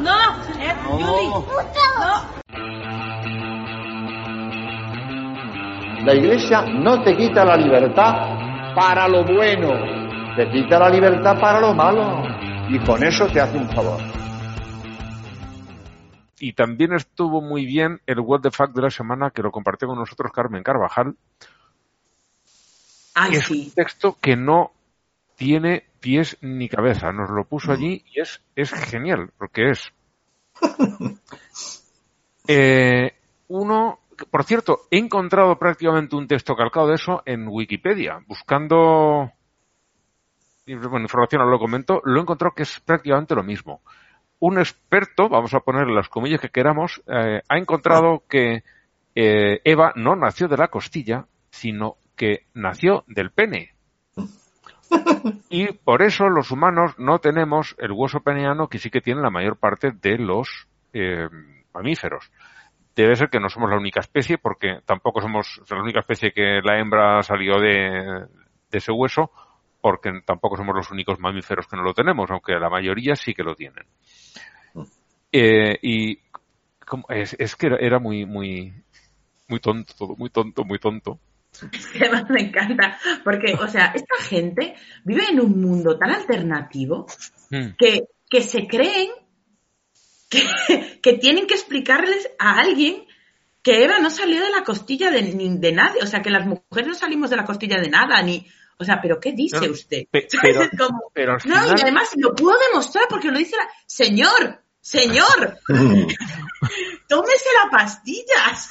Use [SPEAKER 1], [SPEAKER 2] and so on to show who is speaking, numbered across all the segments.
[SPEAKER 1] No, es. No.
[SPEAKER 2] La iglesia no te quita la libertad para lo bueno, te quita la libertad para lo malo. Y con eso te hace un favor.
[SPEAKER 3] Y también estuvo muy bien el What the Fuck de la semana que lo compartió con nosotros Carmen Carvajal.
[SPEAKER 4] Ay,
[SPEAKER 3] es
[SPEAKER 4] sí.
[SPEAKER 3] un texto que no tiene pies ni cabeza. Nos lo puso allí y es, es genial, porque es eh, uno, por cierto, he encontrado prácticamente un texto calcado de eso en Wikipedia, buscando bueno, información, ahora lo comento, lo he encontrado que es prácticamente lo mismo. Un experto, vamos a poner las comillas que queramos, eh, ha encontrado que eh, Eva no nació de la costilla, sino que nació del pene. Y por eso los humanos no tenemos el hueso peneano que sí que tienen la mayor parte de los eh, mamíferos. Debe ser que no somos la única especie, porque tampoco somos la única especie que la hembra salió de, ese hueso, porque tampoco somos los únicos mamíferos que no lo tenemos, aunque la mayoría sí que lo tienen. Eh, y es, es que era, era muy, muy, muy tonto, muy tonto, muy tonto.
[SPEAKER 4] Es que además me encanta, porque, o sea, esta gente vive en un mundo tan alternativo
[SPEAKER 3] Mm.
[SPEAKER 4] que, que se creen que, que tienen que explicarles a alguien que Eva no salió de la costilla de, ni de nadie, o sea, que las mujeres no salimos de la costilla de nada, ni, o sea, pero ¿qué dice
[SPEAKER 3] No,
[SPEAKER 4] usted?
[SPEAKER 3] pero-
[SPEAKER 4] Es como-
[SPEAKER 3] pero al
[SPEAKER 4] no,
[SPEAKER 3] final-
[SPEAKER 4] y además lo puedo demostrar porque lo dice la, señor, señor, tómese la pastillas.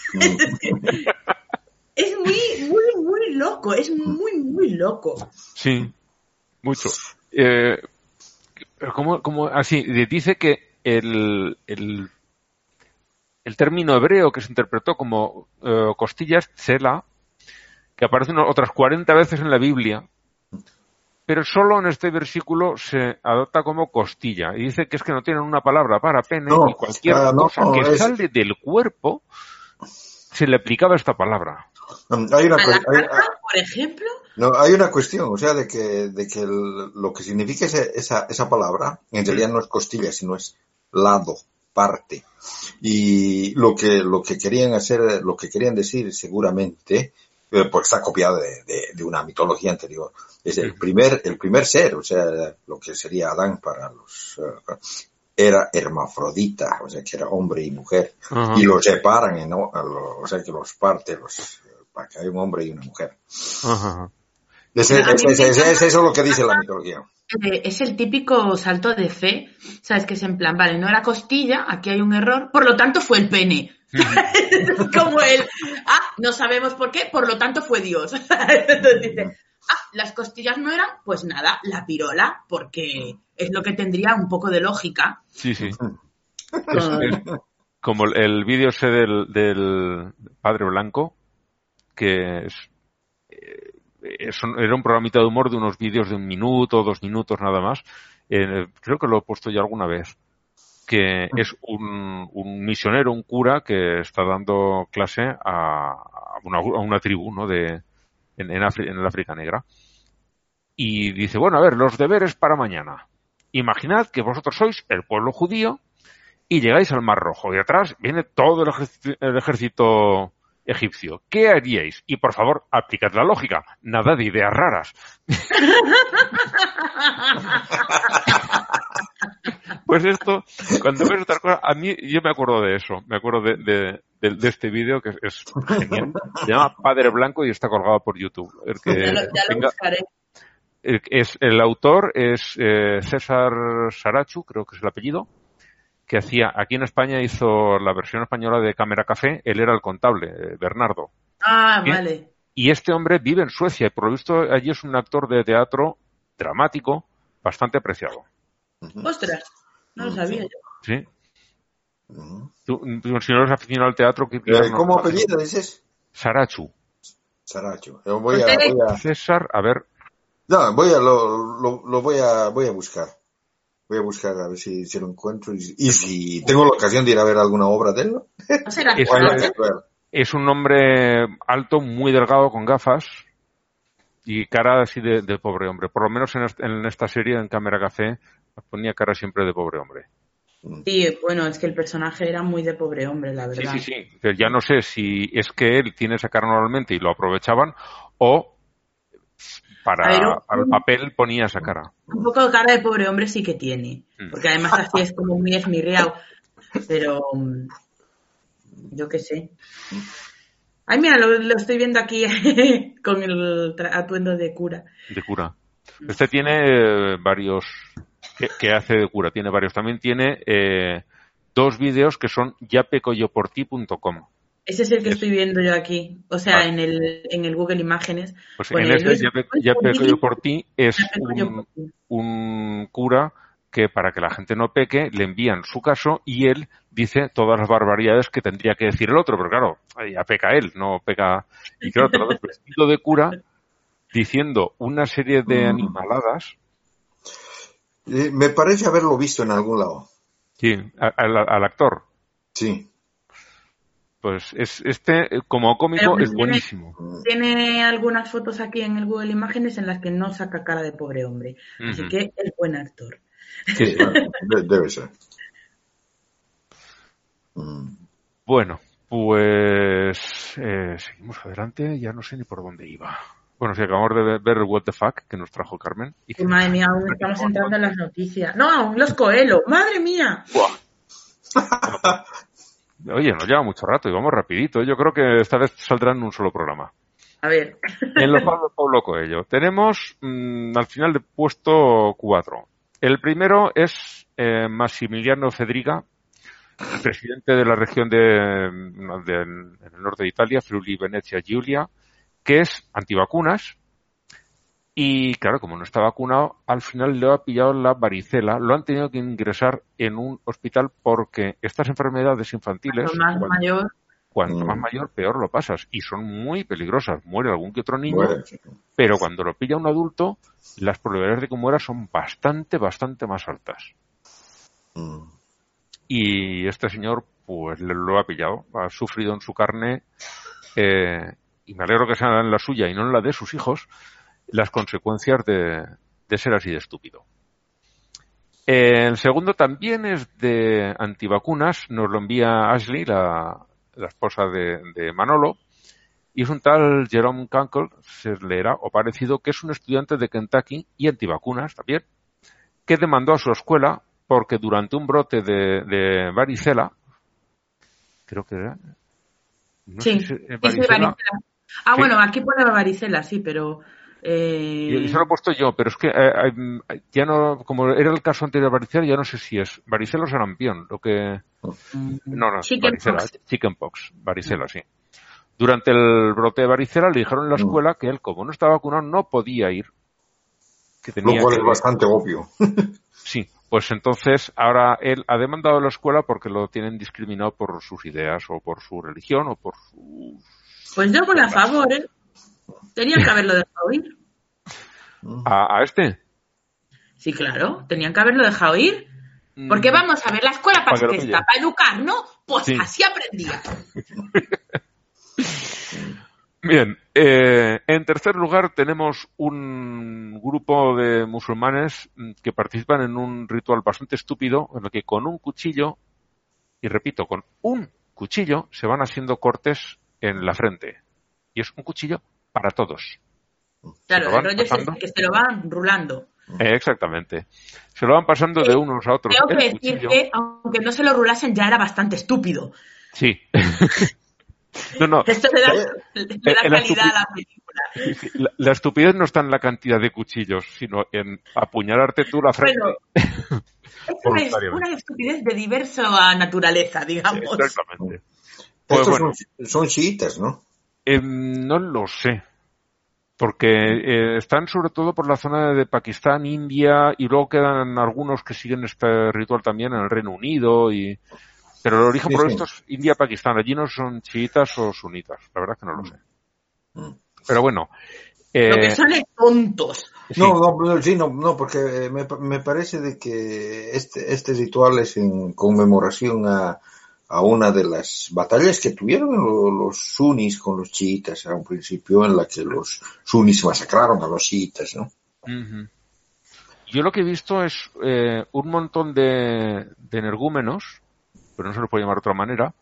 [SPEAKER 4] Es muy, muy, muy loco, es muy, muy loco.
[SPEAKER 3] Sí, mucho. Eh, pero como, como así, dice que el, el, el término hebreo que se interpretó como eh, costillas, cela, que aparece unas- otras 40 veces en la Biblia, pero solo en este versículo se adopta como costilla. Y dice que es que no tienen una palabra para pene
[SPEAKER 5] No,
[SPEAKER 3] y cualquier
[SPEAKER 5] no,
[SPEAKER 3] cosa
[SPEAKER 5] no,
[SPEAKER 3] que
[SPEAKER 5] es-
[SPEAKER 3] sale del cuerpo se le aplicaba esta palabra.
[SPEAKER 5] Um, Hay una,
[SPEAKER 4] A la
[SPEAKER 5] cu- hay-
[SPEAKER 4] carta, por ejemplo,
[SPEAKER 5] no, hay una cuestión, o sea, de que, de que el- lo que significa ese- esa, esa palabra en realidad no es costilla, sino es lado, parte. Y lo que, lo que querían hacer, lo que querían decir seguramente, eh, porque está copiado de, de- de una mitología anterior, es el primer, el primer ser, o sea, lo que sería Adán para los, eh, era hermafrodita, o sea, que era hombre y mujer.
[SPEAKER 3] Ajá.
[SPEAKER 5] Y los separan, en- ¿no? o sea, que los parte, los, para que haya un hombre y una mujer.
[SPEAKER 3] Ajá.
[SPEAKER 5] Ese- eso es lo que dice la mitología.
[SPEAKER 4] eh, es el típico salto de fe, ¿sabes? Que es en plan, vale, no era costilla, aquí hay un error, por lo tanto fue el pene. Como el, ah, no sabemos por qué, por lo tanto fue Dios. Entonces dice, ah, las costillas no eran, pues nada, la pirola, porque es lo que tendría un poco de lógica.
[SPEAKER 3] Sí, sí. Es- es como el, el vídeo ese del, del padre blanco, que es, eh, es un- era un programita de humor de unos vídeos de un minuto, dos minutos nada más. Eh, creo que lo he puesto ya alguna vez. Que es un, un misionero, un cura que está dando clase a, a una, a una tribu, ¿no? De, en, en, Afri- en el África Negra. Y dice, bueno, a ver, los deberes para mañana. Imaginad que vosotros sois el pueblo judío y llegáis al Mar Rojo y atrás viene todo el ejército, el ejército egipcio. ¿Qué haríais? Y por favor, aplicad la lógica. Nada de ideas raras. Pues esto, cuando ves estas cosas, a mí yo me acuerdo de eso, me acuerdo de, de, de- de este vídeo que es, es genial. Se llama Padre Blanco y está colgado por YouTube. El que
[SPEAKER 4] ya lo, ya lo
[SPEAKER 3] tenga-
[SPEAKER 4] buscaré.
[SPEAKER 3] el, es, el autor es eh, César Sarachu, creo que es el apellido, que hacía, aquí en España hizo la versión española de Cámara Café, él era el contable, eh, Bernardo.
[SPEAKER 4] Ah, vale.
[SPEAKER 3] Y este hombre vive en Suecia y por lo visto allí es un actor de teatro dramático bastante apreciado.
[SPEAKER 4] Ostras, no lo sabía yo.
[SPEAKER 3] ¿Sí?
[SPEAKER 5] Ujú.
[SPEAKER 3] Tú, tú, si no eres aficionado al teatro, ¿qué
[SPEAKER 5] Eh, ¿Cómo apellido dices?
[SPEAKER 3] Sarachu.
[SPEAKER 5] Saracho. Yo voy a,
[SPEAKER 4] Ustedes-
[SPEAKER 5] voy a,
[SPEAKER 3] César, a ver,
[SPEAKER 5] no, voy a, lo, lo, lo voy a, voy a buscar. Voy a buscar a ver si, si lo encuentro y, y si tengo la ocasión de ir a ver alguna obra de él. ¿no?
[SPEAKER 4] ¿No será
[SPEAKER 3] Es-
[SPEAKER 5] bueno.
[SPEAKER 3] es un hombre alto, muy delgado, con gafas. Y cara así de, de pobre hombre. Por lo menos en, est- en esta serie, en Cámara Café, ponía cara siempre de pobre hombre.
[SPEAKER 4] Sí, bueno, es que el personaje era muy de pobre hombre, la
[SPEAKER 3] Sí,
[SPEAKER 4] verdad.
[SPEAKER 3] sí, sí. Que Ya no sé si es que él tiene esa cara normalmente y lo aprovechaban o para, para el papel ponía esa cara.
[SPEAKER 4] Un poco de cara de pobre hombre sí que tiene.
[SPEAKER 3] Mm.
[SPEAKER 4] Porque además así es como muy esmirriado. Pero mm, yo qué sé. Ay, mira, lo, lo estoy viendo aquí con el atuendo de cura.
[SPEAKER 3] de cura. Este tiene eh, varios que, que hace de cura, tiene varios. También tiene eh, dos vídeos que son yapecoyoporti.com.
[SPEAKER 4] Ese es el que estoy viendo yo aquí. O sea,
[SPEAKER 3] Vale.
[SPEAKER 4] en el, en el Google Imágenes.
[SPEAKER 3] Pues en este
[SPEAKER 4] Luis-
[SPEAKER 3] Ya, pe-
[SPEAKER 4] Luis
[SPEAKER 3] Ya peco
[SPEAKER 4] Pudini,
[SPEAKER 3] yo por ti es un, un cura que para que la gente no peque le envían su caso y él dice todas las barbaridades que tendría que decir el otro, pero claro, ahí ya peca él, no peca. Y claro, te lo ves vestido de cura diciendo una serie de
[SPEAKER 5] Mm.
[SPEAKER 3] animaladas
[SPEAKER 5] Eh, me parece haberlo visto en algún lado.
[SPEAKER 3] sí, al actor.
[SPEAKER 5] Sí.
[SPEAKER 3] Pues es este eh, como cómico es
[SPEAKER 4] tiene-
[SPEAKER 3] buenísimo.
[SPEAKER 4] Tiene algunas fotos aquí en el Google Imágenes en las que no saca cara de pobre hombre. Así que es buen actor.
[SPEAKER 5] Sí, debe ser. Mm.
[SPEAKER 3] Bueno, pues eh, seguimos adelante, ya no sé ni por dónde iba. Bueno, si acabamos de ver- What the Fuck que nos trajo Carmen. Y que-
[SPEAKER 4] madre mía, aún estamos entrando en las noticias. No, aún los Coelho. ¡Madre mía!
[SPEAKER 3] Oye, nos lleva mucho rato y vamos rapidito. Yo creo que esta vez saldrá en un solo programa.
[SPEAKER 4] A ver.
[SPEAKER 3] En los Pablo Pablo Coelho. Tenemos mm, al final de puesto cuatro. El primero es eh, Massimiliano Fedriga, presidente de la región de, de- en el norte de Italia, Friuli, Venecia, Giulia, que es antivacunas. Y claro, como no está vacunado, al final le ha pillado la varicela. Lo han tenido que ingresar en un hospital porque estas enfermedades infantiles,
[SPEAKER 4] Lo más mayor.
[SPEAKER 3] cuanto
[SPEAKER 5] Mm.
[SPEAKER 3] más mayor, peor lo pasas. Y son muy peligrosas. Muere algún que otro niño,
[SPEAKER 5] Bueno,
[SPEAKER 3] pero cuando lo pilla un adulto, las probabilidades de que muera son bastante, bastante más altas.
[SPEAKER 5] Mm.
[SPEAKER 3] Y este señor, pues le- lo ha pillado, ha sufrido en su carne, eh, y me alegro que sea en la suya y no en la de sus hijos, las consecuencias de, de ser así de estúpido. El segundo también es de antivacunas, nos lo envía Ashley, la, la esposa de, de Manolo, y es un tal Jerome Kunkel, se leerá o parecido, que es un estudiante de Kentucky y antivacunas también, que demandó a su escuela porque durante un brote de, de varicela, creo que era, no
[SPEAKER 4] sí,
[SPEAKER 3] sé si-
[SPEAKER 4] sí, sí,
[SPEAKER 3] varicela,
[SPEAKER 4] varicela. Ah,
[SPEAKER 3] Sí.
[SPEAKER 4] bueno, aquí pone varicela, sí, pero. Eh,
[SPEAKER 3] y eso lo he puesto yo, pero es que eh, eh, ya no, como era el caso anterior de varicela, ya no sé si es varicela o sarampión, lo que, no, no,
[SPEAKER 4] Chickenpox.
[SPEAKER 3] varicela, chickenpox, varicela, sí. Durante el brote de varicela le dijeron en la
[SPEAKER 5] Mm.
[SPEAKER 3] escuela que él, como no estaba vacunado, no podía ir. Que
[SPEAKER 5] Lo
[SPEAKER 3] tenía
[SPEAKER 5] cual
[SPEAKER 3] que-
[SPEAKER 5] es bastante obvio.
[SPEAKER 3] Sí, pues entonces ahora él ha demandado a la escuela porque lo tienen discriminado por sus ideas o por su religión o por su...
[SPEAKER 4] Pues yo voy a favor, ¿eh? Tenían que haberlo dejado ir.
[SPEAKER 3] ¿A, a este?
[SPEAKER 4] Sí, claro, tenían que haberlo dejado ir. Porque vamos a ver, la escuela para
[SPEAKER 3] Para que
[SPEAKER 4] está, para educar, ¿no? Pues
[SPEAKER 3] Sí.
[SPEAKER 4] así aprendía.
[SPEAKER 3] Bien, eh, en tercer lugar tenemos un grupo de musulmanes mm, que participan en un ritual bastante estúpido en el que con un cuchillo, y repito, con un cuchillo se van haciendo cortes en la frente. Y es un cuchillo para todos.
[SPEAKER 4] Claro, el rollo es
[SPEAKER 3] pasando.
[SPEAKER 4] ese, que se lo van rulando.
[SPEAKER 3] Eh, exactamente. Se lo van pasando de unos a otros.
[SPEAKER 4] Tengo que decir que, aunque no se lo rulasen, ya era bastante estúpido.
[SPEAKER 3] Sí. no, no.
[SPEAKER 4] Esto le da,
[SPEAKER 5] Eh,
[SPEAKER 4] le da
[SPEAKER 3] el- el
[SPEAKER 4] calidad a la película.
[SPEAKER 3] Sí, sí. La, la estupidez no está en la cantidad de cuchillos, sino en apuñalarte tú la frente.
[SPEAKER 4] Bueno, Esto es una estupidez de diversa naturaleza, digamos.
[SPEAKER 3] Exactamente. Pues
[SPEAKER 5] Estos
[SPEAKER 3] bueno,
[SPEAKER 5] son, son chiitas, ¿no?
[SPEAKER 3] Eh, no lo sé. Porque eh, están sobre todo por la zona de Pakistán, India, y luego quedan algunos que siguen este ritual también en el Reino Unido. y Pero el origen
[SPEAKER 5] Sí,
[SPEAKER 3] por
[SPEAKER 5] sí.
[SPEAKER 3] esto es India-Pakistán. Allí no son chiitas o sunitas. La verdad es que no lo sé.
[SPEAKER 5] Mm.
[SPEAKER 3] Pero bueno.
[SPEAKER 4] Lo que
[SPEAKER 3] eh,
[SPEAKER 4] son es tontos.
[SPEAKER 3] sí.
[SPEAKER 5] No, no, no, sí, no, no, porque eh, me, me parece de que este, este ritual es en conmemoración a, a una de las batallas que tuvieron lo- los sunnis con los chiitas a un principio en la que los sunnis masacraron a los chiitas, ¿no?
[SPEAKER 3] Ujú. Yo lo que he visto es eh, un montón de, de energúmenos, pero no se lo puede llamar de otra manera,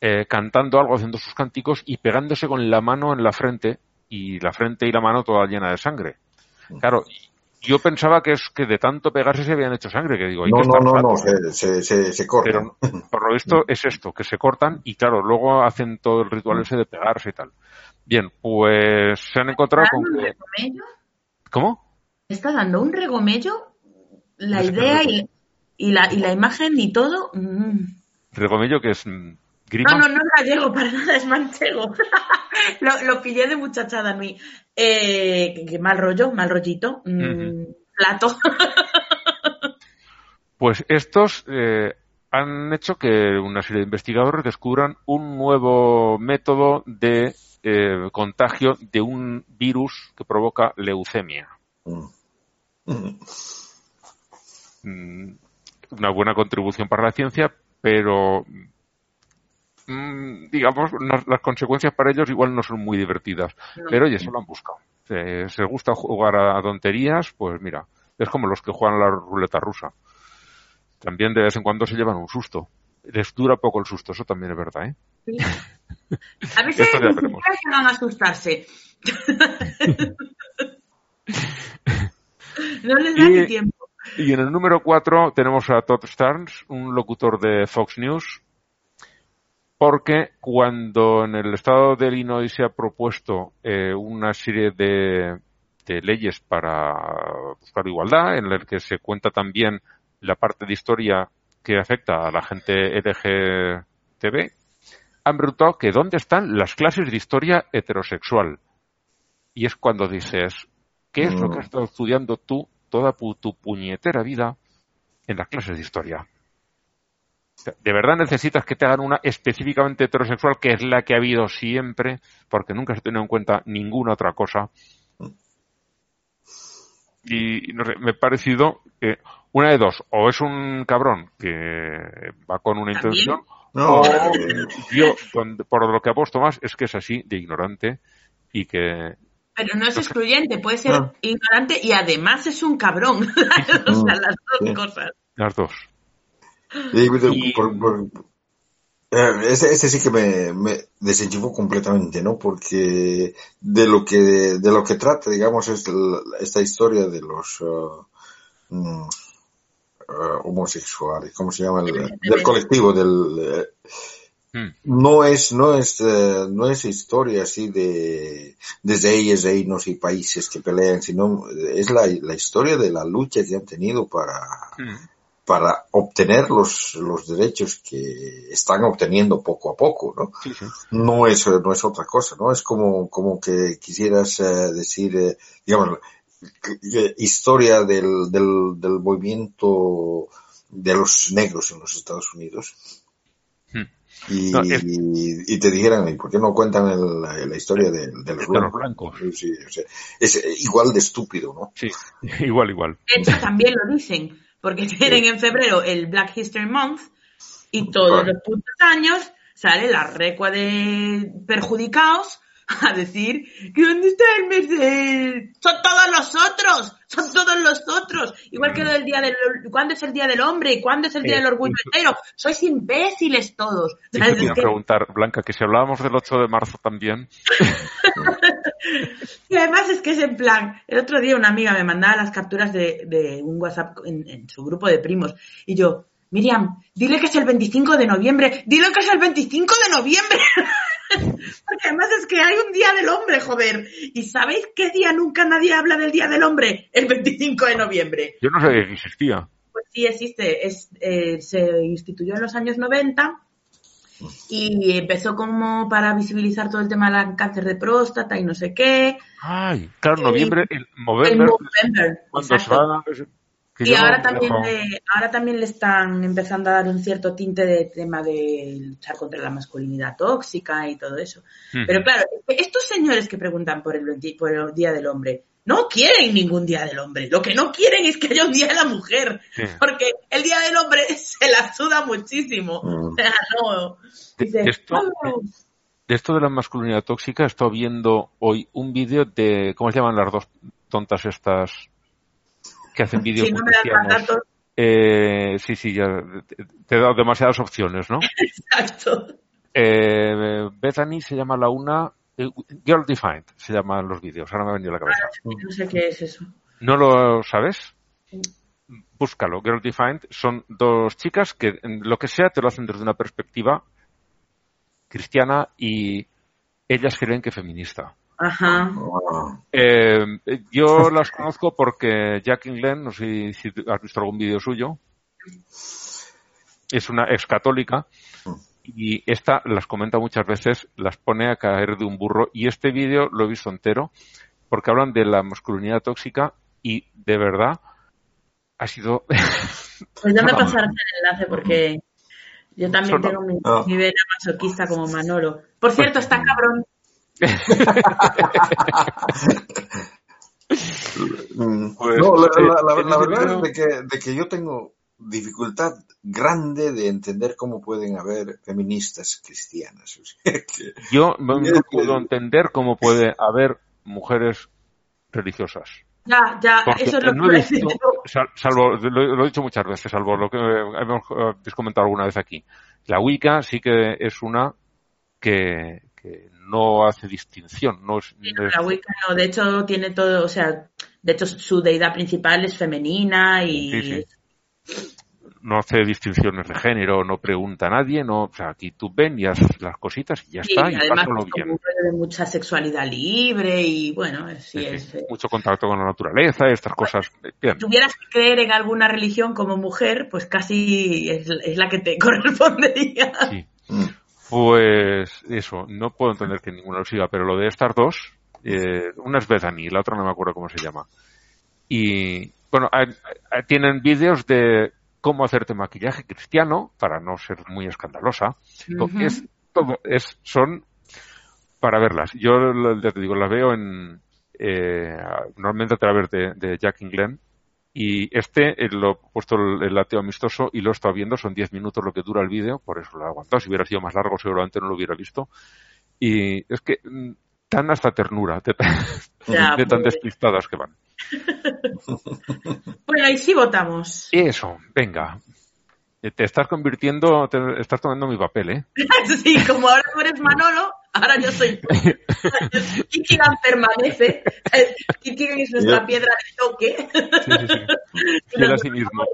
[SPEAKER 3] eh, cantando algo, haciendo sus cánticos y pegándose con la mano en la frente y la frente y la mano toda llena de sangre. Claro, yo pensaba que es que de tanto pegarse se habían hecho sangre, que digo, hay
[SPEAKER 5] No,
[SPEAKER 3] que
[SPEAKER 5] no,
[SPEAKER 3] estar
[SPEAKER 5] no, no, se, se, se, se cortan.
[SPEAKER 3] Pero por lo visto es esto, que se cortan y claro, luego hacen todo el ritual ese de pegarse y tal. Bien, pues se han encontrado con
[SPEAKER 4] ¿Un regomello?
[SPEAKER 3] ¿Cómo?
[SPEAKER 4] Está dando un regomello la
[SPEAKER 3] No sé
[SPEAKER 4] idea y la, y la imagen y todo. mm.
[SPEAKER 3] Regomello, que es mm, grima.
[SPEAKER 4] No, no, no es gallego, para nada, es manchego. lo, lo pillé de muchachada en mí. Eh, mal rollo, mal rollito. mm, Plato.
[SPEAKER 3] Pues estos eh, han hecho que una serie de investigadores descubran un nuevo método de eh, contagio de un virus que provoca leucemia.
[SPEAKER 5] Mm. Mm.
[SPEAKER 3] Mm, Una buena contribución para la ciencia, pero digamos las, las consecuencias para ellos igual no son muy divertidas.
[SPEAKER 4] No.
[SPEAKER 3] Pero oye, se lo han buscado. Se, se gusta jugar a, tonterías, pues mira, es como los que juegan la ruleta rusa. También de vez en cuando se llevan un susto. Les dura poco el susto, eso también es verdad, ¿eh?
[SPEAKER 4] A veces
[SPEAKER 3] ya
[SPEAKER 4] a asustarse. no les da
[SPEAKER 3] Y-
[SPEAKER 4] ni tiempo.
[SPEAKER 3] Y en el número 4 tenemos a Todd Starnes, un locutor de Fox News, porque cuando en el estado de Illinois se ha propuesto eh, una serie de, de leyes para buscar igualdad, en el que se cuenta también la parte de historia que afecta a la gente LGTB, han preguntado que dónde están las clases de historia heterosexual. Y es cuando dices, ¿qué es lo que has estado estudiando tú toda pu- tu puñetera vida en las clases de historia? ¿De verdad necesitas que te hagan una específicamente heterosexual, que es la que ha habido siempre, porque nunca se ha tenido en cuenta ninguna otra cosa? Y no sé, me ha parecido que una de dos, o es un cabrón que va con una intención,
[SPEAKER 5] No,
[SPEAKER 3] o yo, por lo que apuesto más, es que es así de ignorante y que
[SPEAKER 4] Pero no es excluyente, puede ser
[SPEAKER 5] Ah.
[SPEAKER 4] ignorante y además es un cabrón. o sea, las dos
[SPEAKER 5] Sí.
[SPEAKER 4] cosas.
[SPEAKER 3] las dos.
[SPEAKER 5] Y, pero,
[SPEAKER 3] Y-
[SPEAKER 5] por- por- eh, este, este sí que me, me desenchufó completamente, ¿no? Porque de lo que de lo que trata, digamos, es la- esta historia de los ah, mm, ah, homosexuales, ¿cómo se llama? El- del colectivo, del eh,
[SPEAKER 3] Mm.
[SPEAKER 5] no es no es eh, no es historia así de desde ellos reinos y países que pelean, sino es la, la historia de la lucha que han tenido para
[SPEAKER 3] Mm.
[SPEAKER 5] Para obtener los, los derechos que están obteniendo poco a poco, ¿no?
[SPEAKER 3] Sí, sí.
[SPEAKER 5] No es, no es otra cosa, ¿no? Es como, como que quisieras eh, decir, eh, digamos, eh, historia del, del, del movimiento de los negros en los Estados Unidos.
[SPEAKER 3] Hmm.
[SPEAKER 5] Y,
[SPEAKER 3] No, es-
[SPEAKER 5] y te dijeran, ¿y por qué no cuentan el- la, historia de, de los blancos?
[SPEAKER 3] blancos.
[SPEAKER 5] Sí, o sea, es eh, igual de estúpido, ¿no?
[SPEAKER 3] Sí, igual, igual.
[SPEAKER 4] De hecho, también lo dicen, porque tienen en febrero el Black History Month y todos los putos años sale la recua de perjudicados a decir que dónde está el mes de... Son todos los otros, son todos los otros. Igual que lo del día del... ¿Cuándo es el día del hombre? ¿Y cuándo es el día del orgullo entero? Sois imbéciles todos.
[SPEAKER 3] Y
[SPEAKER 4] ¿Sabes?
[SPEAKER 3] te
[SPEAKER 4] Es
[SPEAKER 3] iba a
[SPEAKER 4] que-
[SPEAKER 3] preguntar, Blanca, que si hablábamos del 8 de marzo también,
[SPEAKER 4] Y además es que es en plan, el otro día una amiga me mandaba las capturas de, de un WhatsApp en, en su grupo de primos y yo, Miriam, dile que es el 25 de noviembre, dile que es el 25 de noviembre. Porque además es que hay un día del hombre, joder. ¿Y sabéis qué día nunca nadie habla del día del hombre? El 25 de noviembre.
[SPEAKER 3] yo no sabía que existía.
[SPEAKER 4] Pues sí existe, es, eh, se instituyó en los años 90 y empezó como para visibilizar todo el tema del cáncer de próstata y no sé qué.
[SPEAKER 3] Ay, claro, noviembre, el Movember, que
[SPEAKER 4] Y ahora también, le, ahora también le están empezando a dar un cierto tinte de tema de luchar contra la masculinidad tóxica y todo eso. Pero claro, estos señores que preguntan por el, 20 por el Día del Hombre no quieren ningún día del hombre. Lo que no quieren es que haya un día de la mujer. Porque el día del hombre se la suda muchísimo.
[SPEAKER 5] Mm.
[SPEAKER 4] O sea, no.
[SPEAKER 3] De- esto-. De esto de la masculinidad tóxica, estado viendo hoy un vídeo de, ¿cómo se llaman las dos tontas estas que hacen vídeos
[SPEAKER 4] Si no me
[SPEAKER 3] Eh, sí, sí, ya te, he dado demasiadas opciones, ¿no?
[SPEAKER 4] exacto.
[SPEAKER 3] Eh, Bethany se llama la una, Girl Defined se llaman los vídeos, ahora me ha venido la cabeza.
[SPEAKER 4] No sé qué es eso.
[SPEAKER 3] ¿No lo sabes? Búscalo, Girl Defined. Son dos chicas que en lo que sea te lo hacen desde una perspectiva cristiana y ellas creen que feminista.
[SPEAKER 4] Ajá.
[SPEAKER 5] Ah,
[SPEAKER 3] Eh, yo las conozco porque Jackie Glenn, no sé si has visto algún vídeo suyo, es una ex católica y esta las comenta muchas veces, las pone a caer de un burro y este vídeo lo he visto entero porque hablan de la masculinidad tóxica y de verdad ha sido
[SPEAKER 4] Pues ya me pasarás el enlace porque yo también tengo mi,
[SPEAKER 5] Ah.
[SPEAKER 4] mi vena masoquista como Manolo. Por cierto, está cabrón.
[SPEAKER 5] mm,
[SPEAKER 3] Pues,
[SPEAKER 5] no, la,
[SPEAKER 3] eh,
[SPEAKER 5] la- la-
[SPEAKER 3] en
[SPEAKER 5] la
[SPEAKER 3] ese
[SPEAKER 5] verdad es de que, de que yo tengo dificultad grande de entender cómo pueden haber feministas cristianas. O sea, que-
[SPEAKER 3] yo no, no
[SPEAKER 5] Es que-
[SPEAKER 3] puedo entender cómo puede haber mujeres religiosas.
[SPEAKER 4] Ya, ya,
[SPEAKER 3] Porque
[SPEAKER 4] eso es lo
[SPEAKER 3] no
[SPEAKER 4] que
[SPEAKER 3] he visto, salvo, lo, lo he dicho muchas veces, salvo lo que hemos eh, comentado alguna vez aquí. La Wicca sí que es una que, que no hace distinción, no es,
[SPEAKER 4] Sí,
[SPEAKER 3] no es-
[SPEAKER 4] La Wicca no, de hecho tiene todo, o sea, de hecho su deidad principal es femenina y
[SPEAKER 3] Sí, sí. No hace distinciones de género, no pregunta a nadie, no, o sea, aquí tú ven y haces las cositas y ya
[SPEAKER 4] Sí,
[SPEAKER 3] está, y
[SPEAKER 4] además
[SPEAKER 3] pásalo
[SPEAKER 4] es
[SPEAKER 3] bien.
[SPEAKER 4] de mucha sexualidad libre y bueno, sí,
[SPEAKER 3] Sí,
[SPEAKER 4] es, eh,
[SPEAKER 3] Mucho contacto con la naturaleza, estas cosas. Bien.
[SPEAKER 4] si tuvieras que creer en alguna religión como mujer, pues casi es, es la que te correspondería.
[SPEAKER 3] Sí. Pues eso, no puedo entender que ninguna lo siga, pero lo de estas dos, eh, una es Bethany, la otra no me acuerdo cómo se llama. Y bueno, hay- hay- tienen vídeos de cómo hacerte maquillaje cristiano para no ser muy escandalosa. Es todo, es, son para verlas. Yo te digo, las veo en eh, normalmente a través de, de Jack Glenn y este eh, lo he puesto el, el ateo amistoso y lo he estado viendo, son 10 minutos lo que dura el vídeo, por eso lo he aguantado. Si hubiera sido más largo seguramente no lo hubiera visto. Y es que mm, dan hasta ternura de, tan- de tan
[SPEAKER 4] pues.
[SPEAKER 3] despistadas que van.
[SPEAKER 4] Bueno, y sí votamos.
[SPEAKER 3] Eso, venga. Eh, Te estás convirtiendo, te estás tomando mi papel, ¿eh?
[SPEAKER 4] Sí, como ahora tú eres Manolo, ahora yo soy. Kikigan permanece. Kikigan es nuestra piedra de toque.
[SPEAKER 3] Sí, sí, sí. A sí mismo.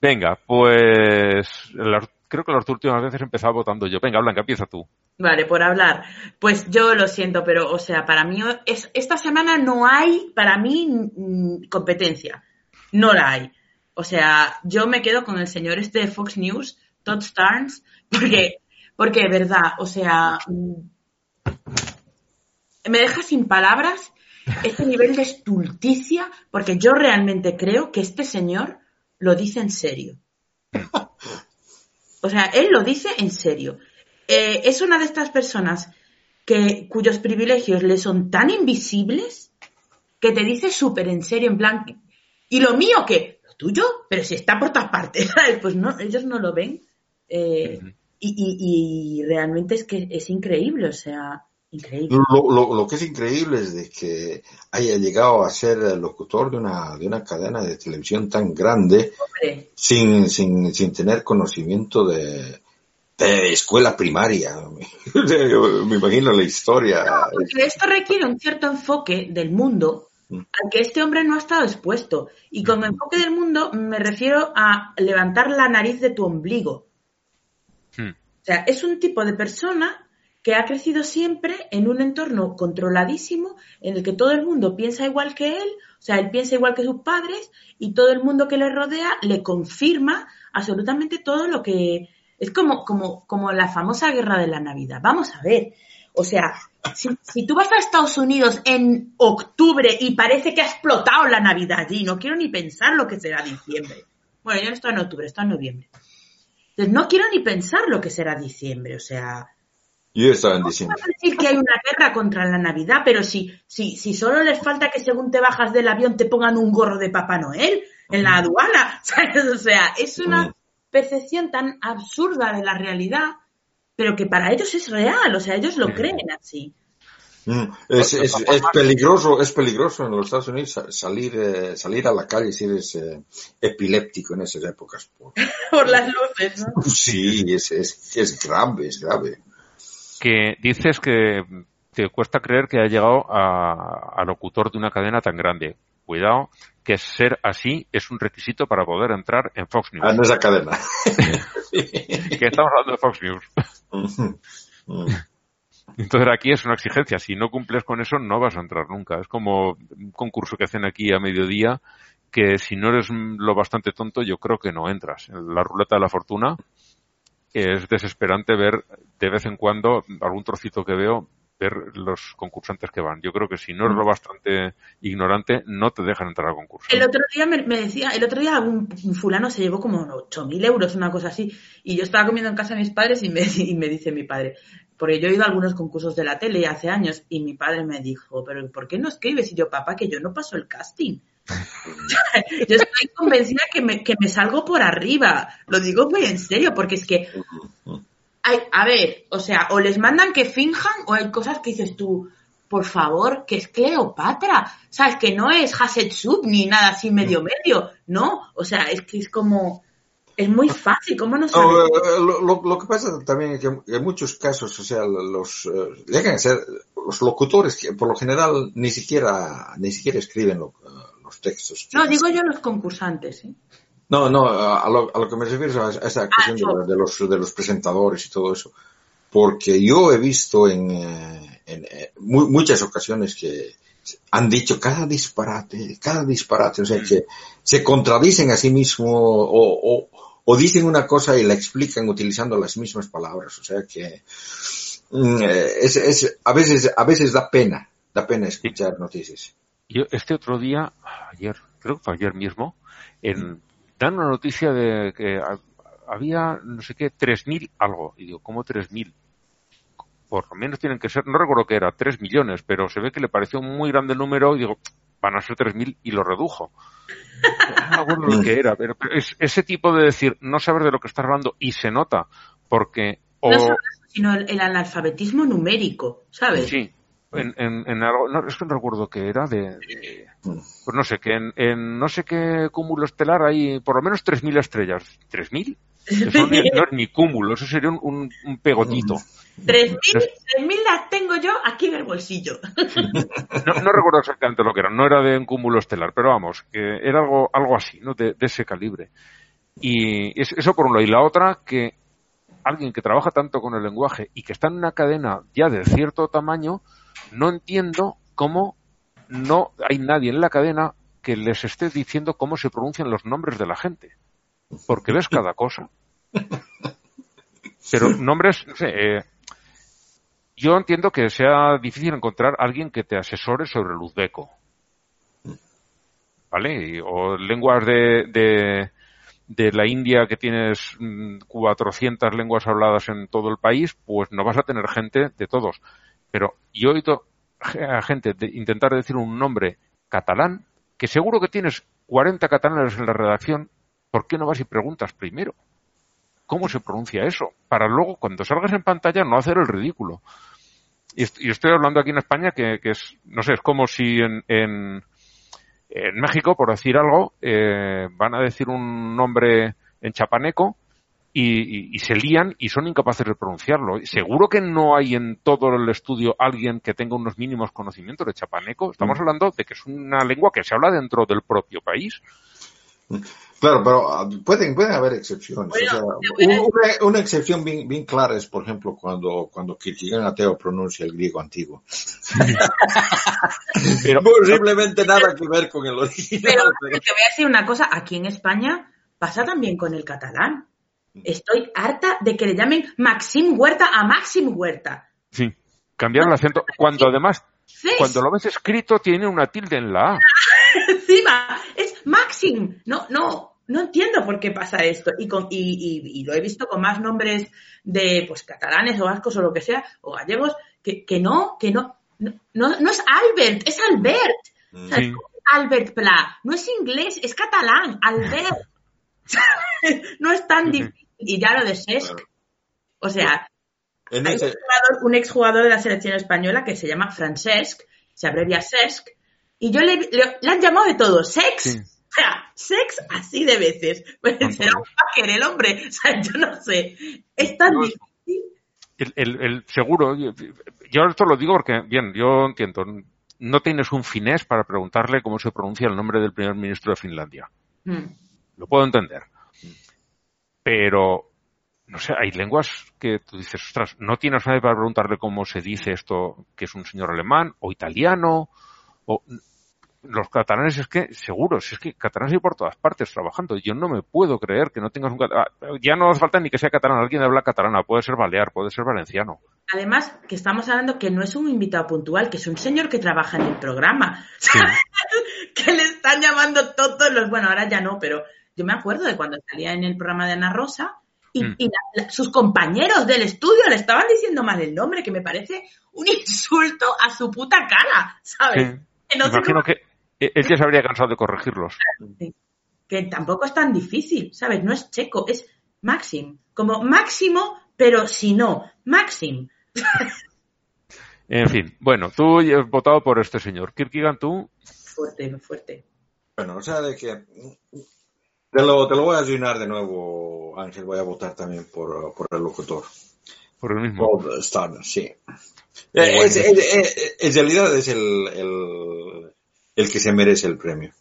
[SPEAKER 3] Venga, pues las- creo que las últimas veces he empezado votando yo. Venga, Blanca, empieza tú.
[SPEAKER 4] Vale, por hablar. Pues yo lo siento, pero, o sea, para mí, es, esta semana no hay, para mí, mm, competencia. No la hay. O sea, yo me quedo con el señor este de Fox News, Todd Starnes, porque, porque de verdad, o sea, mm, me deja sin palabras este nivel de estulticia, porque yo realmente creo que este señor lo dice en serio. O sea, él lo dice en serio. Eh, es una de estas personas que, cuyos privilegios le son tan invisibles que te dice súper en serio, en plan, ¿y lo mío qué? ¿Lo tuyo? Pero si está por todas partes, ¿sabes? Pues no, ellos no lo ven. Eh, y, y- y realmente es que es increíble, o sea, increíble.
[SPEAKER 5] Lo, lo- lo que es increíble es de que haya llegado a ser el locutor de una, de una cadena de televisión tan grande
[SPEAKER 4] Hombre,
[SPEAKER 5] sin, sin, sin tener conocimiento de, de escuela primaria. Me imagino la historia.
[SPEAKER 4] Porque esto requiere un cierto enfoque del mundo
[SPEAKER 5] Mm.
[SPEAKER 4] al que este hombre no ha estado expuesto. Y con enfoque del mundo me refiero a levantar la nariz de tu ombligo.
[SPEAKER 3] Hmm.
[SPEAKER 4] O sea, es un tipo de persona que ha crecido siempre en un entorno controladísimo en el que todo el mundo piensa igual que él, o sea, él piensa igual que sus padres y todo el mundo que le rodea le confirma absolutamente todo lo que... Es como, como, como la famosa guerra de la Navidad. Vamos a ver. O sea, si, tú vas a Estados Unidos en octubre y parece que ha explotado la Navidad allí, no quiero ni pensar lo que será diciembre. Bueno, yo no estoy en octubre, estoy en noviembre. Entonces, no quiero ni pensar lo que será diciembre, o sea,
[SPEAKER 5] Yo estaba en diciembre.
[SPEAKER 4] No decir que hay una guerra contra la Navidad, pero si, si, si solo les falta que según te bajas del avión te pongan un gorro de Papá Noel en la aduana, ¿sabes? O sea, es una percepción tan absurda de la realidad, pero que para ellos es real, o sea, ellos lo creen así.
[SPEAKER 5] Es, es, es peligroso, es peligroso en los Estados Unidos sa- salir, eh, salir a la calle si eres eh, epiléptico en esas épocas. Por-
[SPEAKER 4] Por las luces, ¿no?
[SPEAKER 5] Sí, es, es, es grave, es grave.
[SPEAKER 3] Que dices que te cuesta creer que ha llegado a, a locutor de una cadena tan grande. Cuidado, que ser así es un requisito para poder entrar en Fox
[SPEAKER 5] Ah,
[SPEAKER 3] News.
[SPEAKER 5] no es la cadena.
[SPEAKER 3] Que estamos hablando de Fox News. Entonces aquí es una exigencia. Si no cumples con eso, no vas a entrar nunca. Es como un concurso que hacen aquí a mediodía, que si no eres lo bastante tonto, yo creo que no entras. En la ruleta de la fortuna es desesperante ver de vez en cuando algún trocito que veo ver los concursantes que van. Yo creo que si no eres lo bastante ignorante, no te dejan entrar al concurso.
[SPEAKER 4] El otro día me, me decía, el otro día un fulano se llevó como 8.000 euros, una cosa así, y yo estaba comiendo en casa de mis padres y me, y me dice mi padre, porque yo he ido a algunos concursos de la tele hace años, y mi padre me dijo, pero ¿por qué no escribes? Y yo, papá, que yo no paso el casting. Yo estoy convencida que me, que me salgo por arriba. Lo digo muy en serio, porque es que hay, a ver, o sea, o les mandan que finjan o hay cosas que dices tú, por favor, que es Cleopatra, ¿sabes? Que no es Hatshepsut ni nada así medio medio, no, o sea, es que es como, es muy fácil, ¿cómo no
[SPEAKER 5] No,
[SPEAKER 4] sabes?
[SPEAKER 5] eh, lo, lo- lo que pasa también es que en muchos casos, o sea, los eh, llegan a ser los locutores que por lo general ni siquiera ni siquiera escriben lo- eh, los textos.
[SPEAKER 4] No, digo yo los concursantes, ¿eh?
[SPEAKER 5] No, no, a lo, a lo que me refiero es a, a esa cuestión
[SPEAKER 4] yo.
[SPEAKER 5] de, de los, de los presentadores y todo eso. Porque yo he visto en, eh, en eh, mu- muchas ocasiones que han dicho cada disparate, cada disparate, o sea que se contradicen a sí mismos o, o, o dicen una cosa y la explican utilizando las mismas palabras, o sea que mm, eh, es, es, a veces, a veces da pena, da pena escuchar noticias.
[SPEAKER 3] Yo este otro día, ayer, creo que fue ayer mismo, en, dan una noticia de que ha- había, no sé qué, 3.000 algo. Y digo, ¿cómo 3.000? Por lo menos tienen que ser, no recuerdo que era, 3 millones, pero se ve que le pareció un muy grande el número y digo, van a ser 3.000 y lo redujo. No me acuerdo lo que era, pero, es ese tipo de decir, no saber de lo que estás hablando y se nota, porque o...
[SPEAKER 4] No sino el, el analfabetismo numérico, ¿sabes?
[SPEAKER 3] Sí, en, en, en algo, no, es que no recuerdo qué era, de, de- pues no sé, que en, en no sé qué cúmulo estelar hay por lo menos 3.000 estrellas. ¿3.000? Eso no, es- no es ni cúmulo, eso sería un, un, un pegotito.
[SPEAKER 4] 3.000 3.000 las tengo yo aquí en el bolsillo.
[SPEAKER 3] No, no recuerdo exactamente lo que era, no era de un cúmulo estelar, pero vamos, que era algo, algo así, ¿no? De, de ese calibre. Y es- eso por un lado. Y la otra, que alguien que trabaja tanto con el lenguaje y que está en una cadena ya de cierto tamaño, no entiendo cómo no hay nadie en la cadena que les esté diciendo cómo se pronuncian los nombres de la gente. Porque ves cada cosa. Pero nombres, no sé, eh, yo entiendo que sea difícil encontrar a alguien que te asesore sobre el uzbeco. ¿Vale? O lenguas de, de, de la India que tienes mm, 400 lenguas habladas en todo el país, pues no vas a tener gente de todos. Pero yo he oído a gente intentar decir un nombre catalán, que seguro que tienes 40 catalanes en la redacción, ¿por qué no vas y preguntas primero? ¿Cómo se pronuncia eso? Para luego, cuando salgas en pantalla, no hacer el ridículo. Y, est- y estoy hablando aquí en España que, que es, no sé, es como si en, en, en México, por decir algo, eh, van a decir un nombre en chapaneco y, y- y se lían y son incapaces de pronunciarlo. Seguro que no hay en todo el estudio alguien que tenga unos mínimos conocimientos de chapaneco. Estamos hablando de que es una lengua que se habla dentro del propio país.
[SPEAKER 5] Claro, pero ah, pueden, pueden haber excepciones.
[SPEAKER 4] Bueno,
[SPEAKER 5] o sea, una, una excepción bien, bien clara es, por ejemplo, cuando, cuando Kierkegaard Ateo pronuncia el griego antiguo.
[SPEAKER 3] Pero,
[SPEAKER 5] Posiblemente nada que ver con el original.
[SPEAKER 4] Pero
[SPEAKER 5] pero-
[SPEAKER 4] te voy a decir una cosa, aquí en España pasa también con el catalán. Estoy harta de que le llamen Maxim Huerta a Maxim Huerta.
[SPEAKER 3] sí, cambiar el acento. Cuando además, cuando lo ves escrito, tiene una tilde en la A.
[SPEAKER 4] encima, es Maxim. No, no, no entiendo por qué pasa esto. Y, con, y, y, y, lo he visto con más nombres de pues catalanes o vascos o lo que sea, o gallegos, que, que no, que no, no, no es Albert, es Albert. O sea,
[SPEAKER 3] Sí.
[SPEAKER 4] Albert Pla. No es inglés, es catalán. Albert. no es tan difícil. Y ya lo de Sesc. O sea,
[SPEAKER 5] En
[SPEAKER 4] hay un jugador, un exjugador de la selección española que se llama Francesc, se abrevia Sesc, y yo le, le- le han llamado de todo, Sex.
[SPEAKER 3] Sí.
[SPEAKER 4] O sea, sex así de veces. Pues será un fucker el hombre. O sea, yo no sé. Es tan
[SPEAKER 3] No,
[SPEAKER 4] difícil.
[SPEAKER 3] El, el- el seguro, yo, yo esto lo digo porque, bien, yo entiendo, no tienes un finés para preguntarle cómo se pronuncia el nombre del primer ministro de Finlandia.
[SPEAKER 4] Mm.
[SPEAKER 3] Lo puedo entender. Pero, no sé, hay lenguas que tú dices, ostras, no tienes nadie para preguntarle cómo se dice esto, que es un señor alemán, o italiano, o los catalanes es que, seguro, si es que catalanes hay por todas partes trabajando. Yo no me puedo creer que no tengas un catalán. Ya no hace falta ni que sea catalán, alguien habla catalana, puede ser balear, puede ser valenciano.
[SPEAKER 4] Además, que estamos hablando que no es un invitado puntual, que es un señor que trabaja en el programa.
[SPEAKER 3] Sí.
[SPEAKER 4] que le están llamando todos los. Bueno, ahora ya no, pero yo me acuerdo de cuando salía en el programa de Ana Rosa y,
[SPEAKER 3] Mm.
[SPEAKER 4] y la- la- sus compañeros del estudio le estaban diciendo mal el nombre, que me parece un insulto a su puta cara, ¿sabes?
[SPEAKER 3] Sí.
[SPEAKER 4] Que, no sé
[SPEAKER 3] Imagino
[SPEAKER 4] cómo-
[SPEAKER 3] que e- él ya se habría cansado de corregirlos.
[SPEAKER 4] que tampoco es tan difícil, ¿sabes? No es checo, es Maxim. Como máximo, pero si no, Maxim.
[SPEAKER 3] En fin, bueno, tú has votado por este señor. Kierkegaard, tú,
[SPEAKER 4] Fuerte, fuerte.
[SPEAKER 5] bueno, o sea, de que te lo, te lo voy a llenar de nuevo, Ángel, voy a votar también por, por el locutor.
[SPEAKER 3] por el mismo.
[SPEAKER 5] Bob Starner, sí.
[SPEAKER 3] Bueno.
[SPEAKER 5] Eh, es- es- es- en realidad es el, el, el que se merece el premio.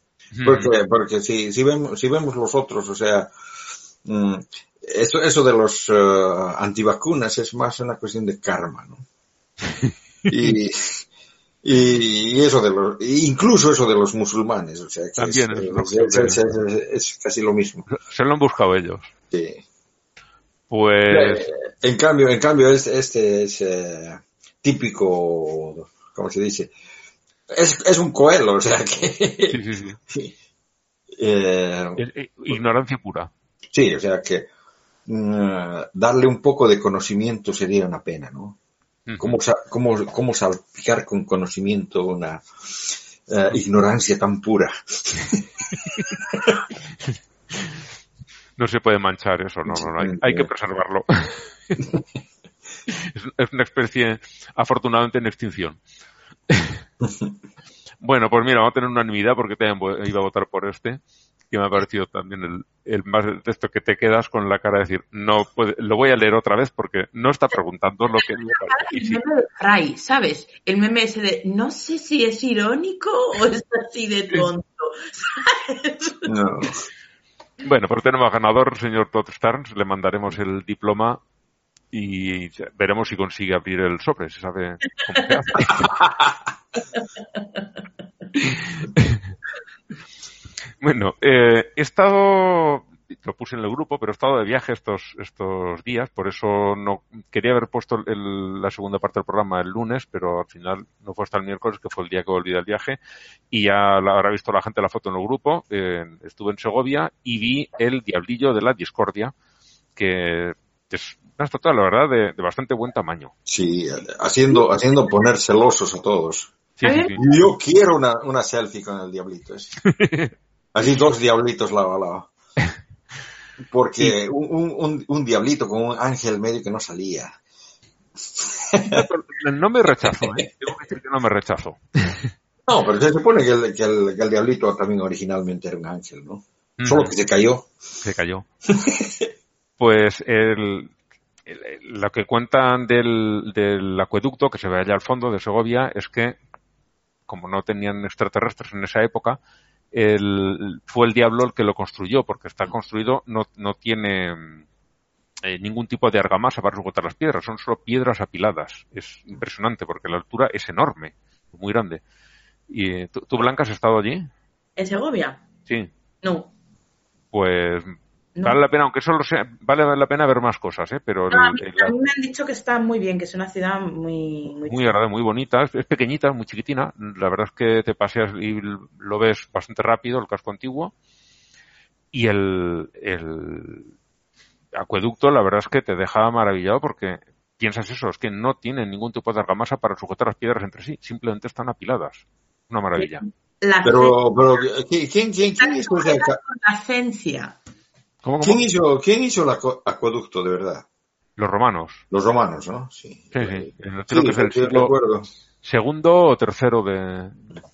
[SPEAKER 5] Porque, porque si, si, vemos, si vemos los otros, o sea, mm, eso, eso de los eh, antivacunas es más una cuestión de karma, ¿no? Y, y, y eso de los, incluso eso de los musulmanes, o sea, que
[SPEAKER 3] También
[SPEAKER 5] es, casi lo mismo.
[SPEAKER 3] Se lo han buscado ellos.
[SPEAKER 5] Sí.
[SPEAKER 3] Pues,
[SPEAKER 5] En cambio, en cambio, este, este es eh, típico, ¿cómo se dice? Es, es un coelho, o sea que...
[SPEAKER 3] sí, sí, sí.
[SPEAKER 5] Eh,
[SPEAKER 3] eh, Ignorancia pura.
[SPEAKER 5] sí, o sea que mm, darle un poco de conocimiento sería una pena, ¿no? ¿Cómo, cómo, cómo salpicar con conocimiento una eh, ignorancia tan pura?
[SPEAKER 3] No se puede manchar eso, no, no, no, hay, hay que preservarlo. es, una especie, afortunadamente, en extinción. bueno, pues mira, vamos a tener unanimidad porque también voy- iba a votar por este, que me ha parecido también el, el más de esto que te quedas con la cara de decir, no puede, lo voy a leer otra vez porque no está preguntando lo que...
[SPEAKER 4] El meme de Fry, ¿sabes? El meme ese de no sé si es irónico o es así de tonto. ¿sabes?
[SPEAKER 5] No.
[SPEAKER 3] Bueno, pues tenemos ganador, señor Todd Starnes, le mandaremos el diploma y veremos si consigue abrir el sobre, se sabe cómo se hace. bueno, eh, he estado, lo puse en el grupo, pero he estado de viaje estos, estos días, por eso no quería haber puesto el- la segunda parte del programa el lunes, pero al final no fue hasta el miércoles, que fue el día que volví del viaje, y ya la habrá visto la gente la foto en el grupo. eh, estuve en Segovia y vi el Diablillo de la Discordia, que es una estatua, la verdad, de, de bastante buen tamaño.
[SPEAKER 5] Sí, haciendo, haciendo poner celosos a todos.
[SPEAKER 3] Sí, sí, sí.
[SPEAKER 5] Yo quiero una, una selfie con el diablito ese. Así dos diablitos lado a lado. Porque un, un, un, un diablito con un ángel medio que no salía.
[SPEAKER 3] No me rechazo, ¿eh? Tengo que decir que no me rechazo.
[SPEAKER 5] No, pero se supone que el, que el, que el diablito también originalmente era un ángel, ¿no? Solo que se cayó.
[SPEAKER 3] Se cayó. Pues el, el- lo que cuentan del, del acueducto que se ve allá al fondo de Segovia es que, como no tenían extraterrestres en esa época, el, fue el diablo el que lo construyó, porque está construido, no, no tiene eh, ningún tipo de argamasa para sujetar las piedras, son solo piedras apiladas. Es impresionante porque la altura es enorme, muy grande. ¿Y eh, tú, tú, Blanca, has estado allí?
[SPEAKER 4] ¿En Segovia?
[SPEAKER 3] Sí.
[SPEAKER 4] No.
[SPEAKER 3] Pues
[SPEAKER 4] no.
[SPEAKER 3] vale la pena, aunque solo sea, vale la pena ver más cosas, ¿eh? Pero
[SPEAKER 4] No, a, mí,
[SPEAKER 3] el-
[SPEAKER 4] a mí me han dicho que está muy bien, que es una ciudad muy... Muy,
[SPEAKER 3] muy agradable, muy bonita, es, es pequeñita, muy chiquitina. La verdad es que te paseas y lo ves bastante rápido, el casco antiguo. Y el, el acueducto, la verdad es que te deja maravillado porque piensas eso, es que no tienen ningún tipo de argamasa para sujetar las piedras entre sí, simplemente están apiladas. Una maravilla.
[SPEAKER 4] La
[SPEAKER 5] Pero, pero ¿quién, quién, quién, aca-
[SPEAKER 4] la esencia.
[SPEAKER 3] ¿Cómo, cómo?
[SPEAKER 5] ¿Quién hizo, quién hizo el acu- acueducto de verdad?
[SPEAKER 3] Los romanos.
[SPEAKER 5] Los romanos, ¿no? Sí.
[SPEAKER 3] Sí, sí. Creo
[SPEAKER 5] Sí,
[SPEAKER 3] que es el siglo segundo o tercero de,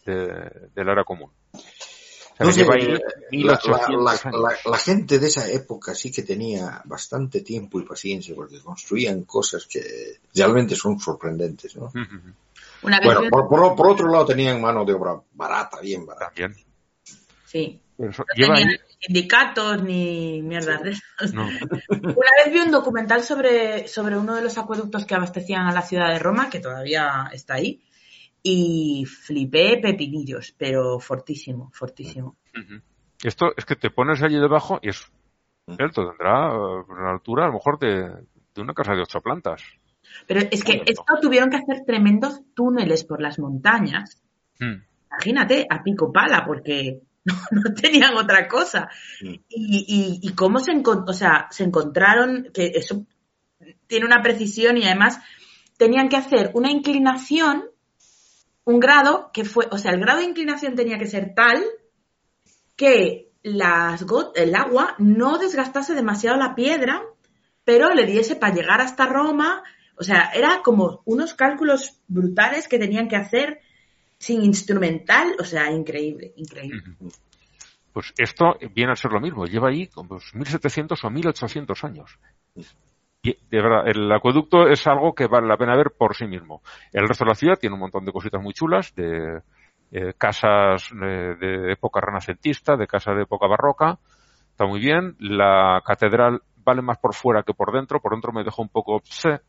[SPEAKER 3] de, de la era común. O sea,
[SPEAKER 5] No
[SPEAKER 3] que
[SPEAKER 5] sé,
[SPEAKER 3] lleva ahí
[SPEAKER 5] la,
[SPEAKER 3] 1800
[SPEAKER 5] la-
[SPEAKER 3] años.
[SPEAKER 5] la- la gente de esa época sí que tenía bastante tiempo y paciencia porque construían cosas que realmente son sorprendentes, ¿no?
[SPEAKER 4] Una
[SPEAKER 5] Bueno, por, por- por otro lado tenían mano de obra barata, bien barata.
[SPEAKER 3] También.
[SPEAKER 4] sí.
[SPEAKER 3] Pero eso-
[SPEAKER 4] No
[SPEAKER 3] lleva
[SPEAKER 4] tenían
[SPEAKER 3] ahí.
[SPEAKER 4] Sindicatos ni mierdas de esas.
[SPEAKER 3] No.
[SPEAKER 4] Una vez vi un documental sobre, sobre uno de los acueductos que abastecían a la ciudad de Roma, que todavía está ahí, y flipé pepinillos, pero fortísimo, fortísimo.
[SPEAKER 3] Esto es que te pones allí debajo y es cierto, tendrá eh, una altura a lo mejor de, de una casa de ocho plantas.
[SPEAKER 4] Pero es que esto tuvieron que hacer tremendos túneles por las montañas.
[SPEAKER 3] Mm.
[SPEAKER 4] Imagínate, a pico pala, porque no, no tenían otra cosa.
[SPEAKER 5] Mm.
[SPEAKER 4] Y, y, y cómo se, o sea, se encontraron, que eso tiene una precisión y además tenían que hacer una inclinación, un grado que fue, o sea, el grado de inclinación tenía que ser tal que las el agua no desgastase demasiado la piedra, pero le diese para llegar hasta Roma. O sea, era como unos cálculos brutales que tenían que hacer sin instrumental. O sea, increíble, increíble.
[SPEAKER 3] Pues esto viene a ser lo mismo, lleva ahí como 1700 o 1800 años. El acueducto es algo que vale la pena ver por sí mismo. El resto de la ciudad tiene un montón de cositas muy chulas, de eh, casas eh, de época renacentista, de casas de época barroca. Está muy bien. La catedral vale más por fuera que por dentro. Por dentro me dejó un poco... pse.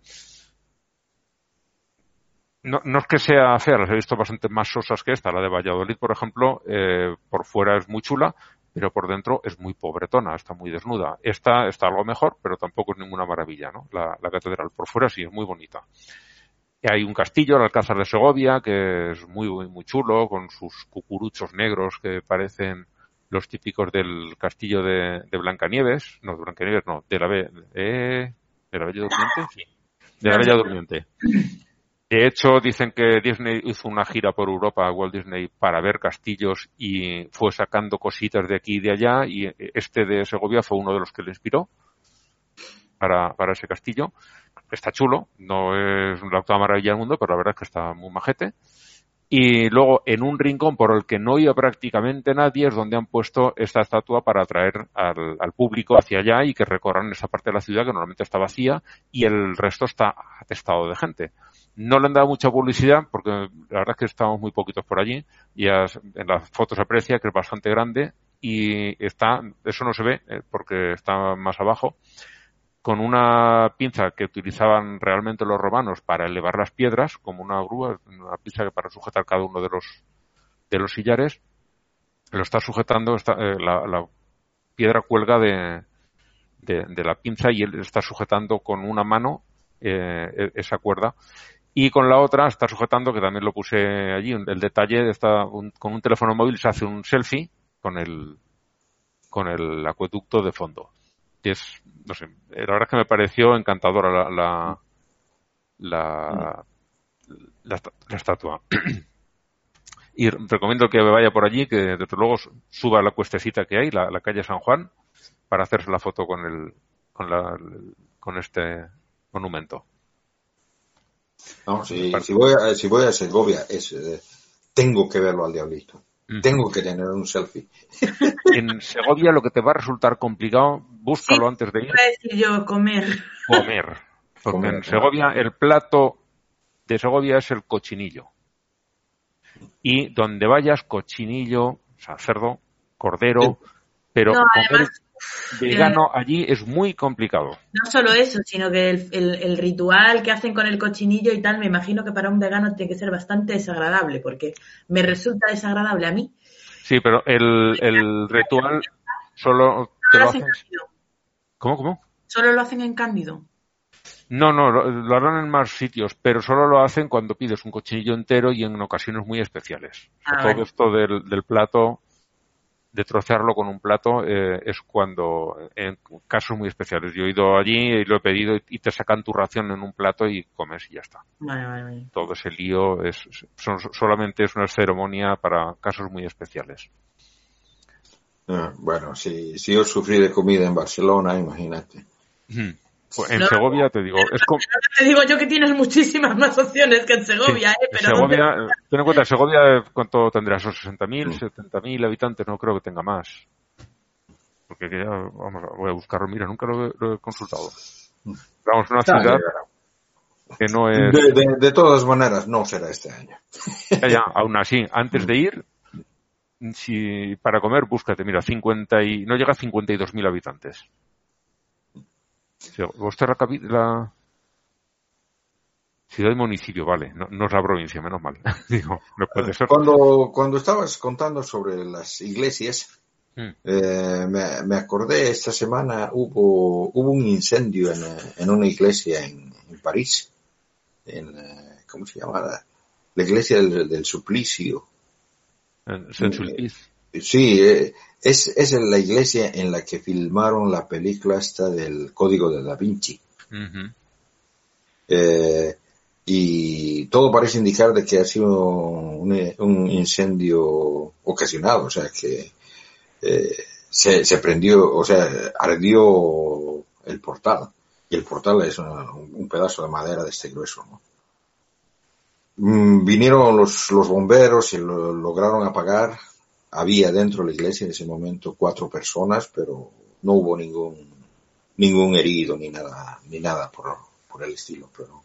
[SPEAKER 3] No, no es que sea fea, las he visto bastante más sosas que esta. La de Valladolid, por ejemplo, eh, por fuera es muy chula, pero por dentro es muy pobretona, está muy desnuda. Esta está algo mejor, pero tampoco es ninguna maravilla, ¿no? La, la catedral por fuera sí es muy bonita. Hay un castillo, el Alcázar de Segovia, que es muy, muy, muy chulo, con sus cucuruchos negros que parecen los típicos del castillo de, de Blancanieves. No, de Blancanieves no, de la, eh, de la Bella Durmiente, sí. De la Bella Durmiente. De hecho, dicen que Disney hizo una gira por Europa, Walt Disney, para ver castillos y fue sacando cositas de aquí y de allá y este de Segovia fue uno de los que le inspiró para, ese castillo. Está chulo, no es la octava maravilla del mundo, pero la verdad es que está muy majete. Y luego, en un rincón por el que no iba prácticamente nadie, es donde han puesto esta estatua para atraer al, al público hacia allá y que recorran esa parte de la ciudad que normalmente está vacía y el resto está atestado de gente. No le han dado mucha publicidad porque la verdad es que estamos muy poquitos por allí y en las fotos se aprecia que es bastante grande y está, eso no se ve eh, porque está más abajo, con una pinza que utilizaban realmente los romanos para elevar las piedras, como una grúa, una pinza que para sujetar cada uno de los de los sillares, lo está sujetando, eh, la, la piedra cuelga de, de, de la pinza y él está sujetando con una mano eh, e- esa cuerda y con la otra está sujetando, que también lo puse allí, el detalle está un- con un teléfono móvil se hace un selfie con el con el acueducto de fondo. Y es, no sé, la verdad es que me pareció encantadora la la, la, la, la estatua. y recomiendo que vaya por allí, que desde luego suba la cuestecita que hay, la, la calle San Juan, para hacerse la foto con el con la con este monumento.
[SPEAKER 5] No, si, si voy a, si voy a Segovia, es, eh, tengo que verlo al diablito. Tengo que tener un selfie.
[SPEAKER 3] En Segovia lo que te va a resultar complicado, búscalo
[SPEAKER 4] Sí.
[SPEAKER 3] antes de ir,
[SPEAKER 4] a decir yo comer.
[SPEAKER 3] comer. Porque
[SPEAKER 5] Comer,
[SPEAKER 3] en
[SPEAKER 5] claro.
[SPEAKER 3] Segovia el plato de Segovia es el cochinillo. Y donde vayas, cochinillo, o sea, cerdo, cordero, pero
[SPEAKER 4] No,
[SPEAKER 3] comer
[SPEAKER 4] además,
[SPEAKER 3] vegano allí es muy complicado.
[SPEAKER 4] No solo eso, sino que el, el- el ritual que hacen con el cochinillo y tal, me imagino que para un vegano tiene que ser bastante desagradable, porque me resulta desagradable a mí.
[SPEAKER 3] Sí, pero el, el ritual solo te lo
[SPEAKER 4] hacen.
[SPEAKER 3] ¿Cómo, cómo?
[SPEAKER 4] Solo lo hacen en Cándido.
[SPEAKER 3] No, no, lo, lo harán en más sitios, pero solo lo hacen cuando pides un cochinillo entero y en ocasiones muy especiales.
[SPEAKER 4] Ah,
[SPEAKER 3] todo esto del, del plato de trocearlo con un plato eh, es cuando, en casos muy especiales, yo he ido allí y lo he pedido y te sacan tu ración en un plato y comes y ya está.
[SPEAKER 4] Vale, vale, vale.
[SPEAKER 3] Todo ese lío es, son, solamente es una ceremonia para casos muy especiales.
[SPEAKER 5] Ah, bueno, si, si yo sufrí de comida en Barcelona, imagínate.
[SPEAKER 3] En Segovia te digo, es como...
[SPEAKER 4] Te digo yo que tienes muchísimas más opciones que en Segovia, ¿eh? Pero
[SPEAKER 3] Segovia, ten en cuenta, Segovia, ¿cuánto tendrá? ¿Son 60.000, 70.000 habitantes? No creo que tenga más. Porque ya, vamos, voy a buscarlo. Mira, nunca lo he, consultado. Vamos, una ciudad que no es...
[SPEAKER 5] De, de, todas maneras, no será este año.
[SPEAKER 3] Ya, ya, aún así, antes de ir, si para comer, búscate, mira, 50 y, no llega a 52.000 habitantes. ¿Vos la ciudad y municipio, vale, no, es la provincia, menos mal. Digo, no puede ser.
[SPEAKER 5] Cuando, cuando estabas contando sobre las iglesias, hmm. eh, me, acordé esta semana hubo, hubo un incendio en, una iglesia en, París, en, eh, ¿cómo se llama? La, iglesia del, suplicio.
[SPEAKER 3] Saint Sulpice.
[SPEAKER 5] Sí, eh, es, es la iglesia en la que filmaron la película esta del Código de Da Vinci. Eh, y todo parece indicar de que ha sido un, incendio ocasionado, o sea que eh, se, se, prendió, o sea, ardió el portal. Y el portal es un pedazo de madera de este grueso, ¿no? Mm, vinieron los, los bomberos y lo lograron apagar había dentro de la iglesia en ese momento cuatro personas, pero no hubo ningún ningún herido ni nada ni nada por, por el estilo. Pero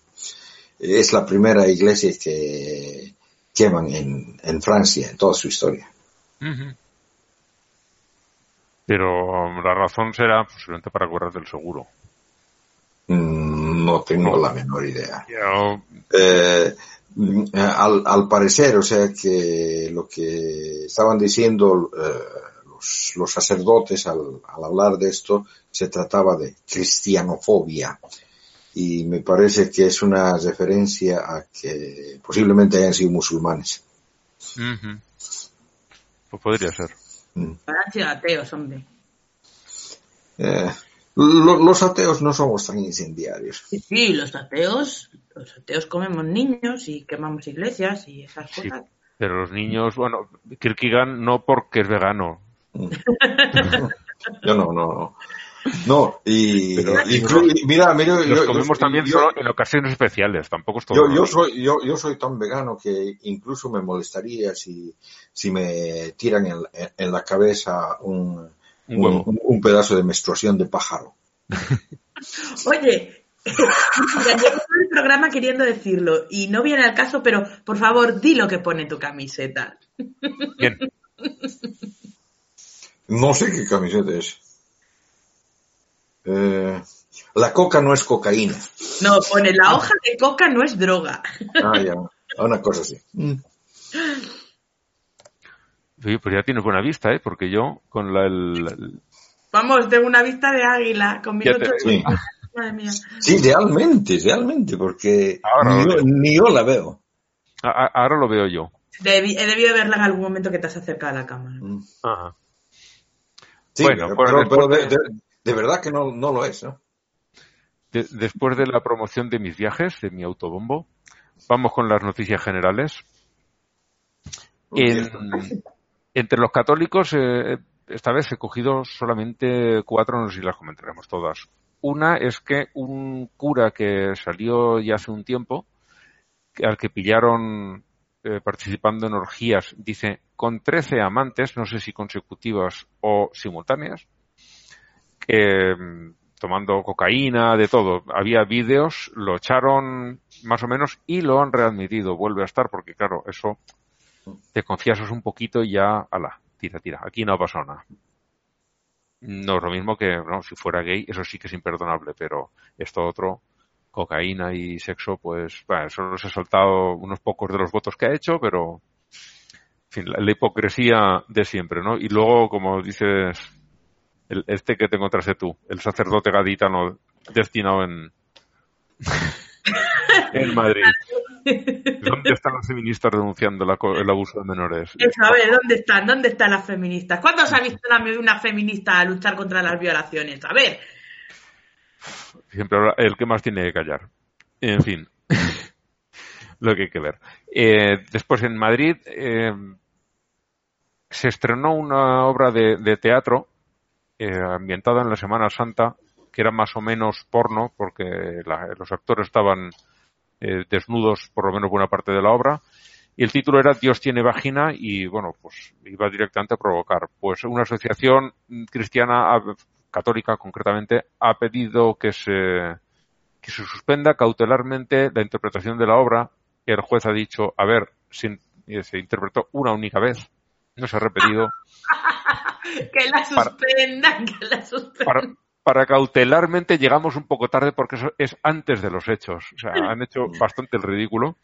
[SPEAKER 5] es la primera iglesia que queman en, en Francia en toda su historia.
[SPEAKER 3] Pero um, la razón será posiblemente para cobrar del seguro.
[SPEAKER 5] Mm, no tengo la menor idea. Eh, al, al, parecer, o sea que lo que estaban diciendo eh, los, los, sacerdotes al, al, hablar de esto se trataba de cristianofobia y me parece que es una referencia a que posiblemente hayan sido musulmanes.
[SPEAKER 3] Pues podría ser.
[SPEAKER 4] Mm. sido ateos, hombre.
[SPEAKER 5] Eh, los ateos no somos tan incendiarios.
[SPEAKER 4] Sí, sí, los ateos, los ateos comemos niños y quemamos iglesias y esas cosas.
[SPEAKER 3] pero los niños, bueno, Kierkegaard no porque es vegano.
[SPEAKER 5] Yo no, no, no. y, mira, mira,
[SPEAKER 3] los comemos también solo en ocasiones especiales, tampoco es
[SPEAKER 5] todo. Yo, yo soy, yo, yo soy tan vegano que incluso me molestaría si, si me tiran en, en la cabeza un, un, pedazo de menstruación de pájaro.
[SPEAKER 4] Oye, llevo el programa queriendo decirlo y no viene al caso, pero por favor, di lo que pone tu camiseta.
[SPEAKER 3] Bien.
[SPEAKER 5] No sé qué camiseta es. Eh, la coca no es cocaína.
[SPEAKER 4] No, pone la hoja de coca no es droga.
[SPEAKER 5] Ah, ya. Una cosa así.
[SPEAKER 3] Sí, pues ya tienes buena vista, ¿eh? Porque yo, con la, el...
[SPEAKER 4] Vamos, tengo una vista de águila, con mi
[SPEAKER 5] sí. Madre mía. Sí, realmente, realmente, porque ni yo, la veo.
[SPEAKER 3] ahora lo veo yo.
[SPEAKER 4] he debido verla en algún momento que te has acercado a la cámara.
[SPEAKER 5] Mm. Ajá. Sí, bueno, pero, de, verdad que no, no lo es, ¿no?
[SPEAKER 3] después de la promoción de mis viajes, de mi autobombo, vamos con las noticias generales. En, entre los católicos, eh, esta vez he cogido solamente cuatro, no sé si las comentaremos todas. Una es que un cura que salió ya hace un tiempo, al que pillaron eh, participando en orgías, dice, con 13 amantes, no sé si consecutivas o simultáneas, mm, tomando cocaína, de todo. Había vídeos, lo echaron más o menos y lo han readmitido. Vuelve a estar porque, claro, eso te confiasas un poquito y ya, ala, tira, tira, aquí no ha pasado nada. No es lo mismo que, no, si fuera gay, eso sí que es imperdonable, pero esto otro, cocaína y sexo, pues, bueno, solo se ha saltado unos pocos de los votos que ha hecho, pero, en fin, la, hipocresía de siempre, ¿no? Y luego, como dices, el, este que te encontraste tú, el sacerdote gaditano destinado en... en Madrid. ¿Dónde están las feministas denunciando la el abuso de menores?
[SPEAKER 4] Eso, a ver, ¿dónde están? ¿Dónde están las feministas? ¿Cuándo se ha visto una, feminista luchar contra las violaciones? A ver.
[SPEAKER 3] Siempre habla- el que más tiene que callar. En fin, lo que hay que ver. Eh, después en Madrid eh, se estrenó una obra de, de teatro eh, ambientada en la Semana Santa que era más o menos porno porque la- los actores estaban eh, desnudos por lo menos buena parte de la obra. Y el título era Dios tiene vagina y bueno pues iba directamente a provocar. Pues una asociación mm, cristiana católica concretamente ha pedido que se que se suspenda cautelarmente la interpretación de la obra. El juez ha dicho a ver se, se interpretó una única vez. No se ha repetido.
[SPEAKER 4] Que la suspendan, que la suspendan.
[SPEAKER 3] para, para cautelarmente llegamos un poco tarde porque eso es antes de los hechos. O sea, han hecho bastante el ridículo.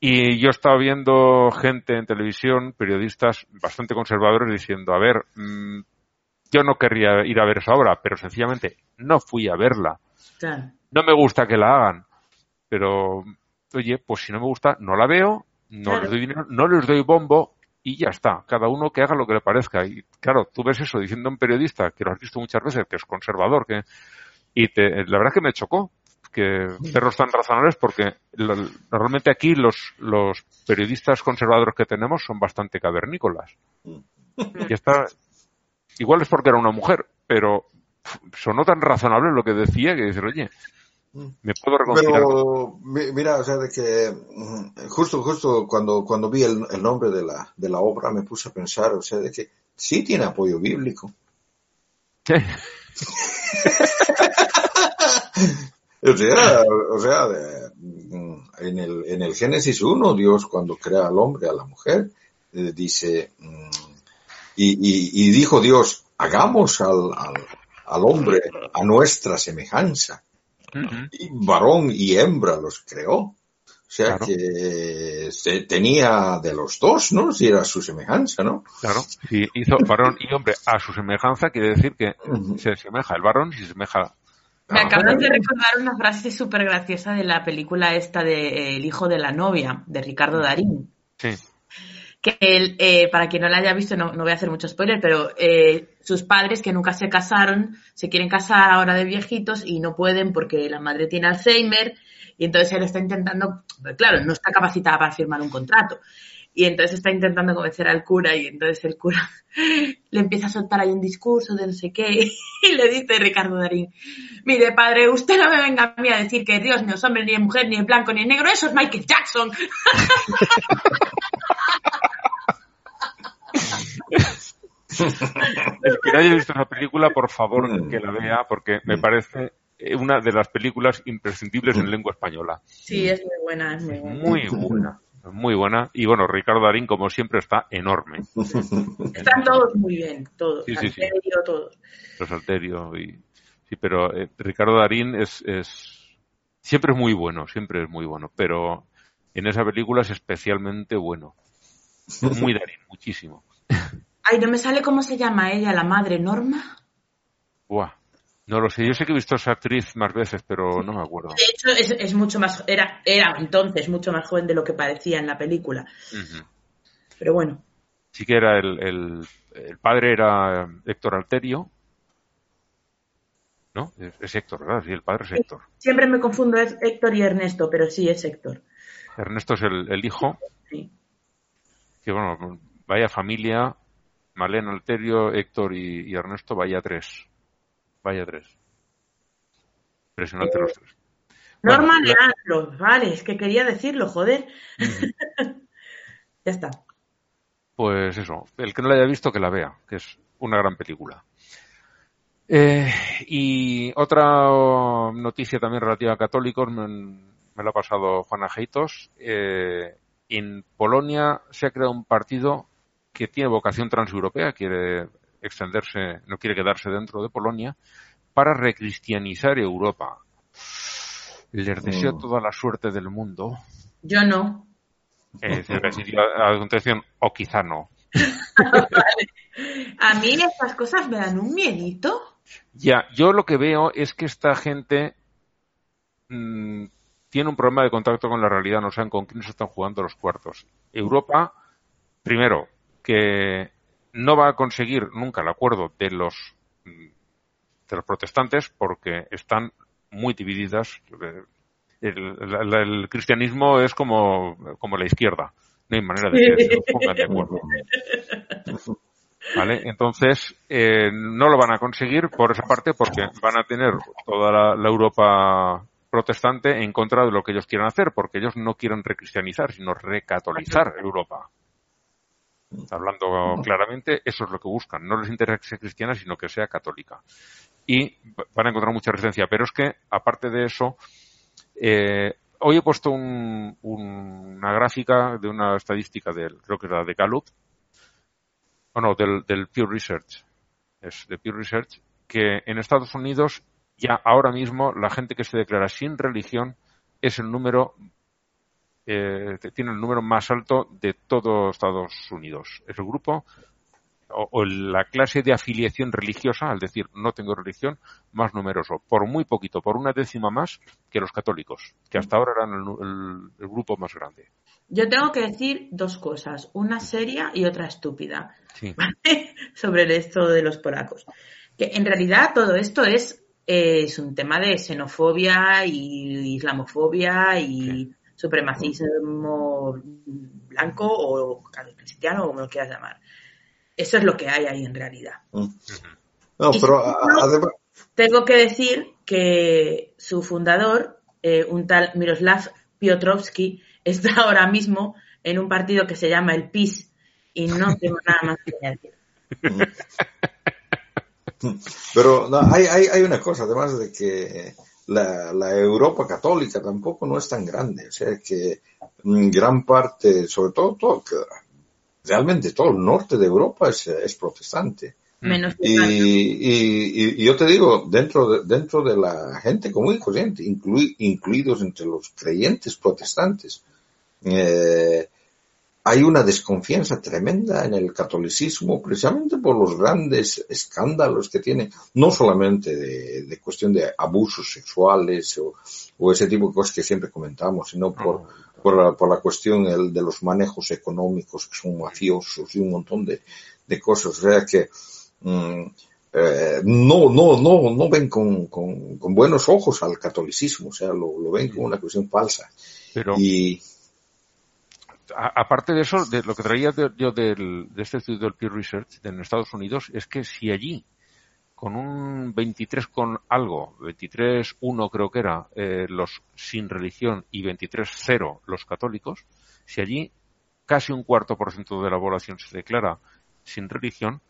[SPEAKER 3] Y yo estaba viendo gente en televisión, periodistas bastante conservadores, diciendo, a ver, mm, yo no querría ir a ver esa obra, pero sencillamente no fui a verla.
[SPEAKER 4] Claro.
[SPEAKER 3] No me gusta que la hagan, pero, oye, pues si no me gusta, no la veo, no
[SPEAKER 4] Claro.
[SPEAKER 3] les doy dinero, no les doy bombo y ya está. Cada uno que haga lo que le parezca. Y claro, tú ves eso diciendo a un periodista, que lo has visto muchas veces, que es conservador, que, y te, la verdad es que me chocó que perros tan razonables porque lo- normalmente aquí los, los periodistas conservadores que tenemos son bastante cavernícolas. Y está, igual es porque era una mujer, pero sonó tan razonable lo que decía que dices, oye, me puedo reconciliar con
[SPEAKER 5] Pero mi- mira, o sea, de que mm, justo, justo cuando, cuando vi el, el nombre de la, de la obra me puse a pensar, o sea, de que sí tiene apoyo bíblico. O sea, o sea, de- mm, en el, en el Génesis 1, Dios cuando crea al hombre, a la mujer, eh, dice, mm, y, y- y dijo Dios, hagamos al, al, al hombre a nuestra semejanza. Y varón y hembra los creó. O sea
[SPEAKER 3] Claro.
[SPEAKER 5] que se tenía de los dos, ¿no? Si era su semejanza, ¿no?
[SPEAKER 3] Claro, si hizo varón y hombre a su semejanza, quiere decir que se asemeja el varón y se asemeja.
[SPEAKER 4] Me
[SPEAKER 3] Ah,
[SPEAKER 4] acabas
[SPEAKER 3] bueno.
[SPEAKER 4] de recordar una frase súper graciosa de la película esta de El hijo de la novia, de Ricardo Darín.
[SPEAKER 3] Sí,
[SPEAKER 4] Que él, eh, para quien no la haya visto, no, no voy a hacer mucho spoiler, pero eh, sus padres que nunca se casaron, se quieren casar ahora de viejitos y no pueden porque la madre tiene Alzheimer y entonces él está intentando, claro, no está capacitada para firmar un contrato. Y entonces está intentando convencer al cura y entonces el cura le empieza a soltar ahí un discurso de no sé qué y le dice Ricardo Darín, mire padre, usted no me venga a mí a decir que Dios no es hombre, ni es mujer, ni es blanco, ni es negro, eso es Michael Jackson.
[SPEAKER 3] El que no haya visto esa película, por favor,
[SPEAKER 5] Mm.
[SPEAKER 3] que la vea, porque me parece eh, una de las películas imprescindibles en lengua española.
[SPEAKER 4] Sí, es muy buena, es muy buena.
[SPEAKER 3] Muy buena, muy buena. Y bueno, Ricardo Darín, como siempre, está enorme.
[SPEAKER 4] Están todos muy bien, todos.
[SPEAKER 3] Sí, sí, sí.
[SPEAKER 4] Alterio, todos.
[SPEAKER 3] Los Alterio y... Sí, pero eh, Ricardo Darín es, es... Siempre es muy bueno, siempre es muy bueno. Pero en esa película es especialmente bueno. Muy Darín, muchísimo.
[SPEAKER 4] Ay, no me sale cómo se llama ella, la madre, Norma.
[SPEAKER 3] Buah. No lo sé, yo sé que he visto a esa actriz más veces, pero no me acuerdo.
[SPEAKER 4] De hecho, es, es mucho más, era, era entonces mucho más joven de lo que parecía en la película. Pero bueno,
[SPEAKER 3] Sí que era el, el, el padre era Héctor Alterio. ¿No? Es, es Héctor, ¿verdad? Sí, el padre es Héctor.
[SPEAKER 4] siempre me confundo es Héctor y Ernesto, pero sí es Héctor.
[SPEAKER 3] Ernesto es el, el hijo,
[SPEAKER 4] Sí.
[SPEAKER 3] que bueno, vaya familia, Malena Alterio, Héctor y, y Ernesto, vaya tres. Vaya tres. Impresionante los tres. Bueno,
[SPEAKER 4] Norma
[SPEAKER 3] la-
[SPEAKER 4] Leandro, vale, es que quería decirlo, joder. ya está.
[SPEAKER 3] Pues eso, el que no la haya visto que la vea, que es una gran película. Eh, y otra noticia también relativa a católicos, me, me la ha pasado Juana Heitos. Eh, en Polonia se ha creado un partido que tiene vocación transeuropea, quiere extenderse, no quiere quedarse dentro de Polonia, para recristianizar Europa. Les deseo
[SPEAKER 5] Mm.
[SPEAKER 3] toda la suerte del mundo.
[SPEAKER 4] Yo no.
[SPEAKER 3] Eh, a, a continuación, o quizá no.
[SPEAKER 4] A mí estas cosas me dan un miedito.
[SPEAKER 3] Ya, yo lo que veo es que esta gente mm, tiene un problema de contacto con la realidad, no saben con quién se están jugando los cuartos. Europa, primero, que no va a conseguir nunca el acuerdo de los de los protestantes porque están muy divididas. El, el, cristianismo es como, como la izquierda. No hay manera de que se pongan de acuerdo. ¿Vale? Entonces, eh, no lo van a conseguir por esa parte porque van a tener toda la, la, Europa protestante en contra de lo que ellos quieran hacer, porque ellos no quieren recristianizar, sino recatolizar Europa. Hablando claramente, eso es lo que buscan. No les interesa que sea cristiana, sino que sea católica. Y van a encontrar mucha resistencia. Pero es que, aparte de eso, eh, hoy he puesto un, una gráfica de una estadística del, creo que era de Gallup, o no, del, del Pew Research, es de Pew Research, que en Estados Unidos ya ahora mismo la gente que se declara sin religión es el número eh, tiene el número más alto de todo Estados Unidos. Es el grupo o, la clase de afiliación religiosa, al decir no tengo religión, más numeroso, por muy poquito, por una décima más que los católicos, que hasta ahora eran el, grupo más grande.
[SPEAKER 4] Yo tengo que decir dos cosas, una seria y otra estúpida, sobre esto de los polacos. Que en realidad todo esto es, es un tema de xenofobia y islamofobia y supremacismo blanco o cristiano, o como lo quieras llamar. Eso es lo que hay ahí en realidad. Mm.
[SPEAKER 5] No, pero además...
[SPEAKER 4] Tengo que decir que su fundador, eh, un tal Miroslav Piotrowski, está ahora mismo en un partido que se llama el PIS y no tengo nada más que decir.
[SPEAKER 5] Pero no, hay, hay, hay una cosa, además de que la, la, Europa católica tampoco no es tan grande, o sea que gran parte, sobre todo, todo realmente todo el norte de Europa es, es protestante.
[SPEAKER 4] Menos
[SPEAKER 5] y, y, y, yo te digo, dentro de, dentro de la gente común y corriente, incluidos entre los creyentes protestantes, eh, hay una desconfianza tremenda en el catolicismo precisamente por los grandes escándalos que tiene, no solamente de, cuestión de abusos sexuales o, ese tipo de cosas que siempre comentamos, sino por, por, la, por la cuestión de los manejos económicos que son mafiosos y un montón de, de cosas. O sea que mm, eh, no, no, no, no ven con, con, con, buenos ojos al catolicismo, o sea, lo, lo ven como una cuestión falsa.
[SPEAKER 3] Pero...
[SPEAKER 5] Y,
[SPEAKER 3] aparte de eso, de lo que traía yo del, de este estudio del Pew Research en Estados Unidos es que si allí con un 23 con algo, 23-1 creo que era, eh, los sin religión y 23-0 los católicos, si allí casi un cuarto por ciento de la población se declara sin religión,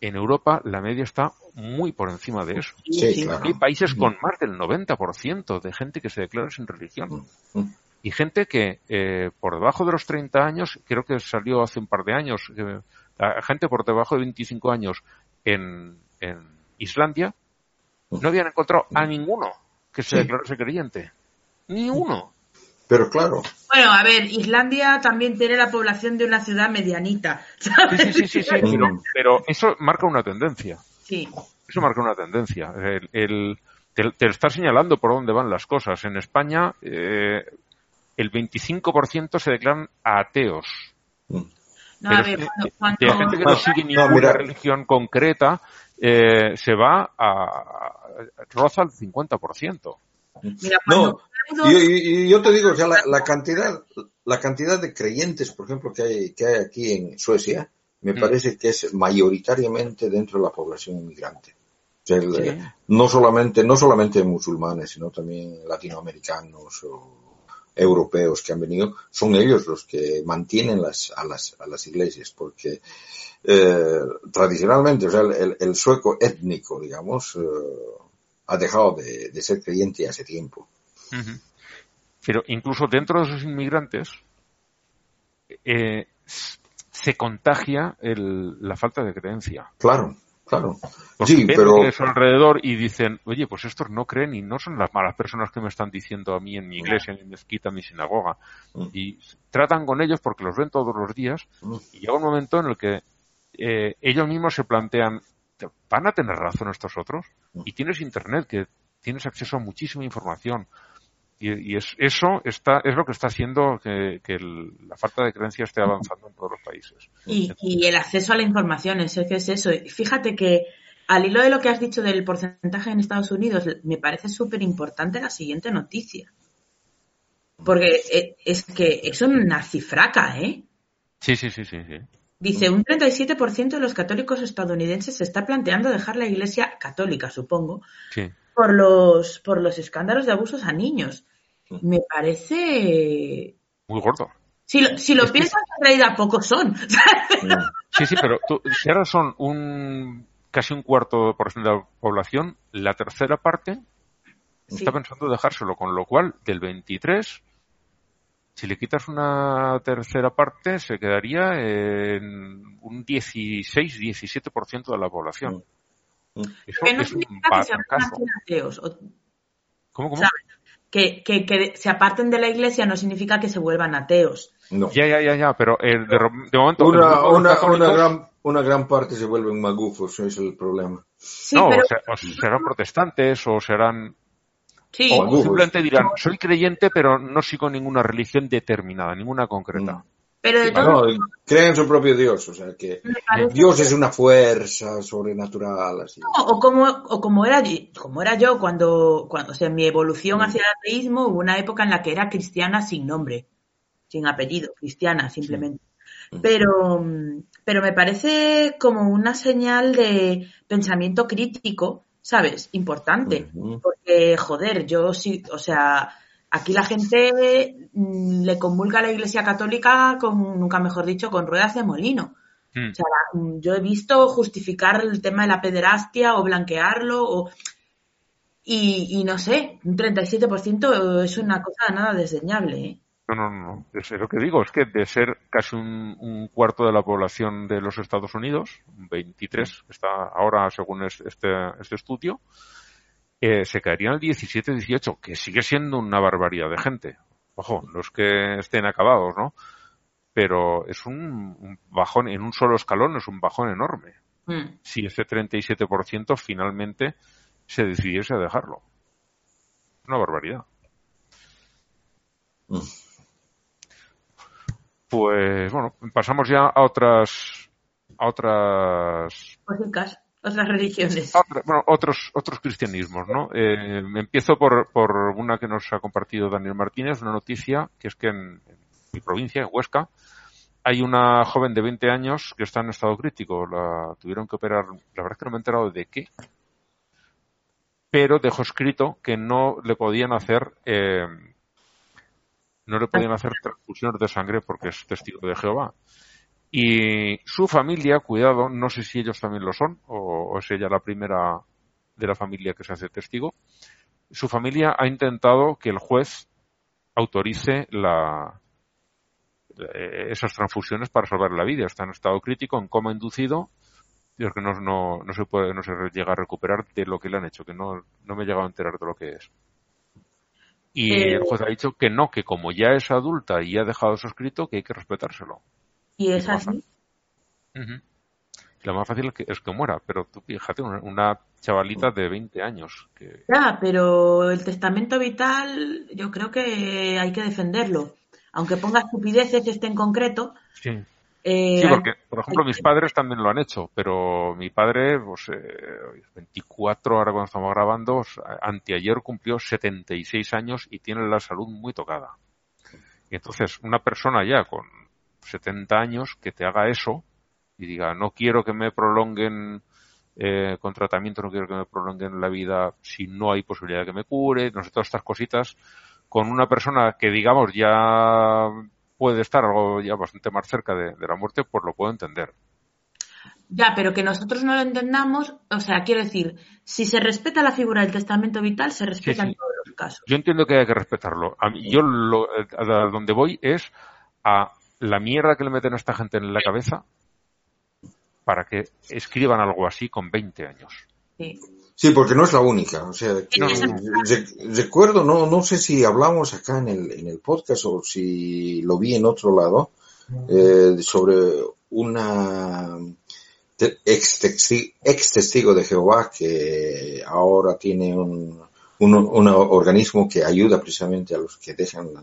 [SPEAKER 3] en Europa la media está muy por encima de eso. Hay países con más del 90% de gente que se declara sin religión. Mm, mm y gente que eh, por debajo de los 30 años, creo que salió hace un par de años, eh, gente por debajo de 25 años en, en Islandia, no habían encontrado a ninguno que se declarase creyente. Ni uno.
[SPEAKER 5] Pero claro.
[SPEAKER 4] Bueno, a ver, Islandia también tiene la población de una ciudad medianita. Sí,
[SPEAKER 3] sí, sí, sí, pero, eso marca una tendencia.
[SPEAKER 4] Sí.
[SPEAKER 3] Eso marca una tendencia. El, te, te, está señalando por dónde van las cosas. En España, eh, el 25% se declaran ateos.
[SPEAKER 4] Mm. No, a ver,
[SPEAKER 3] cuando, la gente que no sigue ninguna religión concreta eh, se va a, roza el 50%.
[SPEAKER 5] Mira, no, y, yo te digo, o sea, la, cantidad, la cantidad de creyentes, por ejemplo, que hay, que hay aquí en Suecia, me mm. parece que es mayoritariamente dentro de la población inmigrante. no solamente, no solamente musulmanes, sino también latinoamericanos o europeos que han venido, son ellos los que mantienen las, a, las, a las iglesias, porque eh, tradicionalmente, o sea, el, el sueco étnico, digamos, eh, ha dejado de, de, ser creyente hace tiempo.
[SPEAKER 3] Pero incluso dentro de esos inmigrantes eh, se contagia el, la falta de creencia.
[SPEAKER 5] Claro. Claro.
[SPEAKER 3] sí, pero... a su alrededor y dicen, oye, pues estos no creen y no son las malas personas que me están diciendo a mí en mi iglesia, en mi mezquita, en mi sinagoga. Mm. Y tratan con ellos porque los ven todos los días mm. y llega un momento en el que eh, ellos mismos se plantean, ¿van a tener razón estos otros? Mm. Y tienes internet, que tienes acceso a muchísima información. Y, y es, eso está, es lo que está haciendo que, que el- la falta de creencia esté avanzando en todos los países.
[SPEAKER 4] Y, y el acceso a la información, es que es eso. Fíjate que al hilo de lo que has dicho del porcentaje en Estados Unidos, me parece súper importante la siguiente noticia. Porque eh, es que es una cifraca, ¿eh?
[SPEAKER 3] Sí, sí, sí, sí, sí.
[SPEAKER 4] Dice, un 37% de los católicos estadounidenses se está planteando dejar la iglesia católica, supongo,
[SPEAKER 3] sí.
[SPEAKER 4] Por los, por los escándalos de abusos a niños. Me parece...
[SPEAKER 3] Muy gordo.
[SPEAKER 4] Si lo, si lo
[SPEAKER 3] Es que-
[SPEAKER 4] piensas, en realidad pocos son.
[SPEAKER 3] Sí, sí, pero tú- si ahora son un casi un cuarto por ciento de la población, la tercera parte
[SPEAKER 4] Sí.
[SPEAKER 3] está pensando dejárselo, con lo cual del 23, si le quitas una tercera parte, se quedaría en un 16-17% de la población. Eso
[SPEAKER 4] que no
[SPEAKER 3] es
[SPEAKER 4] significa que se aparten ateos. o-
[SPEAKER 3] ¿Cómo, cómo?
[SPEAKER 4] Que, que, que se aparten de la iglesia no significa que se vuelvan ateos.
[SPEAKER 5] No.
[SPEAKER 3] Ya, ya, ya, ya, pero eh, de, de momento...
[SPEAKER 5] Una,
[SPEAKER 3] de
[SPEAKER 5] una,
[SPEAKER 3] católicos-
[SPEAKER 5] una, gran, una gran parte se vuelven magufos, ese es el problema.
[SPEAKER 4] Sí,
[SPEAKER 3] no,
[SPEAKER 4] pero
[SPEAKER 3] o, sea, o serán protestantes o serán
[SPEAKER 4] sí,
[SPEAKER 3] O simplemente dirán, soy creyente, pero no sigo ninguna religión determinada, ninguna concreta.
[SPEAKER 5] Mm.
[SPEAKER 4] Pero de todo
[SPEAKER 5] creen en su propio Dios, o sea que Dios es una fuerza sobrenatural, así.
[SPEAKER 4] o, o como o como era yo- como era yo cuando cuando o sea, mi evolución hacia el ateísmo hubo una época en la que era cristiana sin nombre, sin apellido, cristiana simplemente. Pero pero me parece como una señal de pensamiento crítico, ¿sabes? Importante, porque joder, yo sí, o sea, aquí la gente mm, le comulga a la Iglesia Católica con nunca mejor dicho con ruedas de molino.
[SPEAKER 3] Mm.
[SPEAKER 4] O sea, mm, yo he visto justificar el tema de la pederastia o blanquearlo o... Y, y no sé, un 37% es una cosa nada desdeñable. ¿eh?
[SPEAKER 3] No, no, no. Es lo que digo, es que de ser casi un, un cuarto de la población de los Estados Unidos, un 23, que está ahora según es- este, este estudio, eh, se caería al 17-18, que sigue siendo una barbaridad de gente. Ojo, no es que estén acabados, ¿no? Pero es un, un bajón, en un solo escalón es un bajón enorme.
[SPEAKER 4] Mm.
[SPEAKER 3] si ese 37% finalmente se decidiese a dejarlo. Una barbaridad.
[SPEAKER 5] Mm.
[SPEAKER 3] Pues bueno, pasamos ya a otras a otras
[SPEAKER 4] otras religiones.
[SPEAKER 3] a otra- bueno, otros otros cristianismos, ¿no? Eh, empiezo por, por una que nos ha compartido Daniel Martínez, una noticia que es que en, en mi provincia, en Huesca, hay una joven de 20 años que está en estado crítico. La tuvieron que operar, la verdad es que no me he enterado de qué, pero dejó escrito que no le podían hacer eh, no le podían hacer transfusiones de sangre porque es testigo de Jehová. Y su familia, cuidado, no sé si ellos también lo son o, o es ella la primera de la familia que se hace testigo. Su familia ha intentado que el juez autorice la, eh, esas transfusiones para salvar la vida. Está en estado crítico, en coma inducido, y es que no, no, no se puede, no se llega a recuperar de lo que le han hecho, que no, no me he llegado a enterar de lo que es. Y
[SPEAKER 4] Eh,
[SPEAKER 3] el juez ha dicho que no, que como ya es adulta y ha dejado eso escrito, que hay que respetárselo.
[SPEAKER 4] Y es así.
[SPEAKER 3] Lo más fácil es que, es que muera, pero tú fíjate, una, chavalita de 20 años. Que,
[SPEAKER 4] Ya, pero el testamento vital yo creo que hay que defenderlo. Aunque ponga estupideces este en concreto.
[SPEAKER 3] sí.
[SPEAKER 4] eh,
[SPEAKER 3] Sí, porque, por ejemplo, mis padres también lo han hecho, pero mi padre, pues, eh, 24 ahora cuando estamos grabando, anteayer cumplió 76 años y tiene la salud muy tocada. Y entonces, una persona ya con 70 años que te haga eso y diga, no quiero que me prolonguen eh, con tratamiento, no quiero que me prolonguen la vida si no hay posibilidad de que me cure, no sé, todas estas cositas, con una persona que, digamos, ya puede estar algo ya bastante más cerca de, de la muerte, pues lo puedo entender.
[SPEAKER 4] Ya, pero que nosotros no lo entendamos, o sea, quiero decir, si se respeta la figura del testamento vital, se respeta
[SPEAKER 3] sí.
[SPEAKER 4] en todos los casos.
[SPEAKER 3] Yo entiendo que hay que respetarlo. A mí- yo lo, a donde voy es a la mierda que le meten a esta gente en la cabeza para que escriban algo así con 20 años.
[SPEAKER 4] Sí.
[SPEAKER 5] Sí, porque no es la única. O sea, que-
[SPEAKER 3] No,
[SPEAKER 5] re- recuerdo, no, no sé si hablamos acá en el, en el podcast o si lo vi en otro lado, eh, sobre una ex, testi- ex testigo de Jehová que ahora tiene un, un, un organismo que ayuda precisamente a los que dejan la,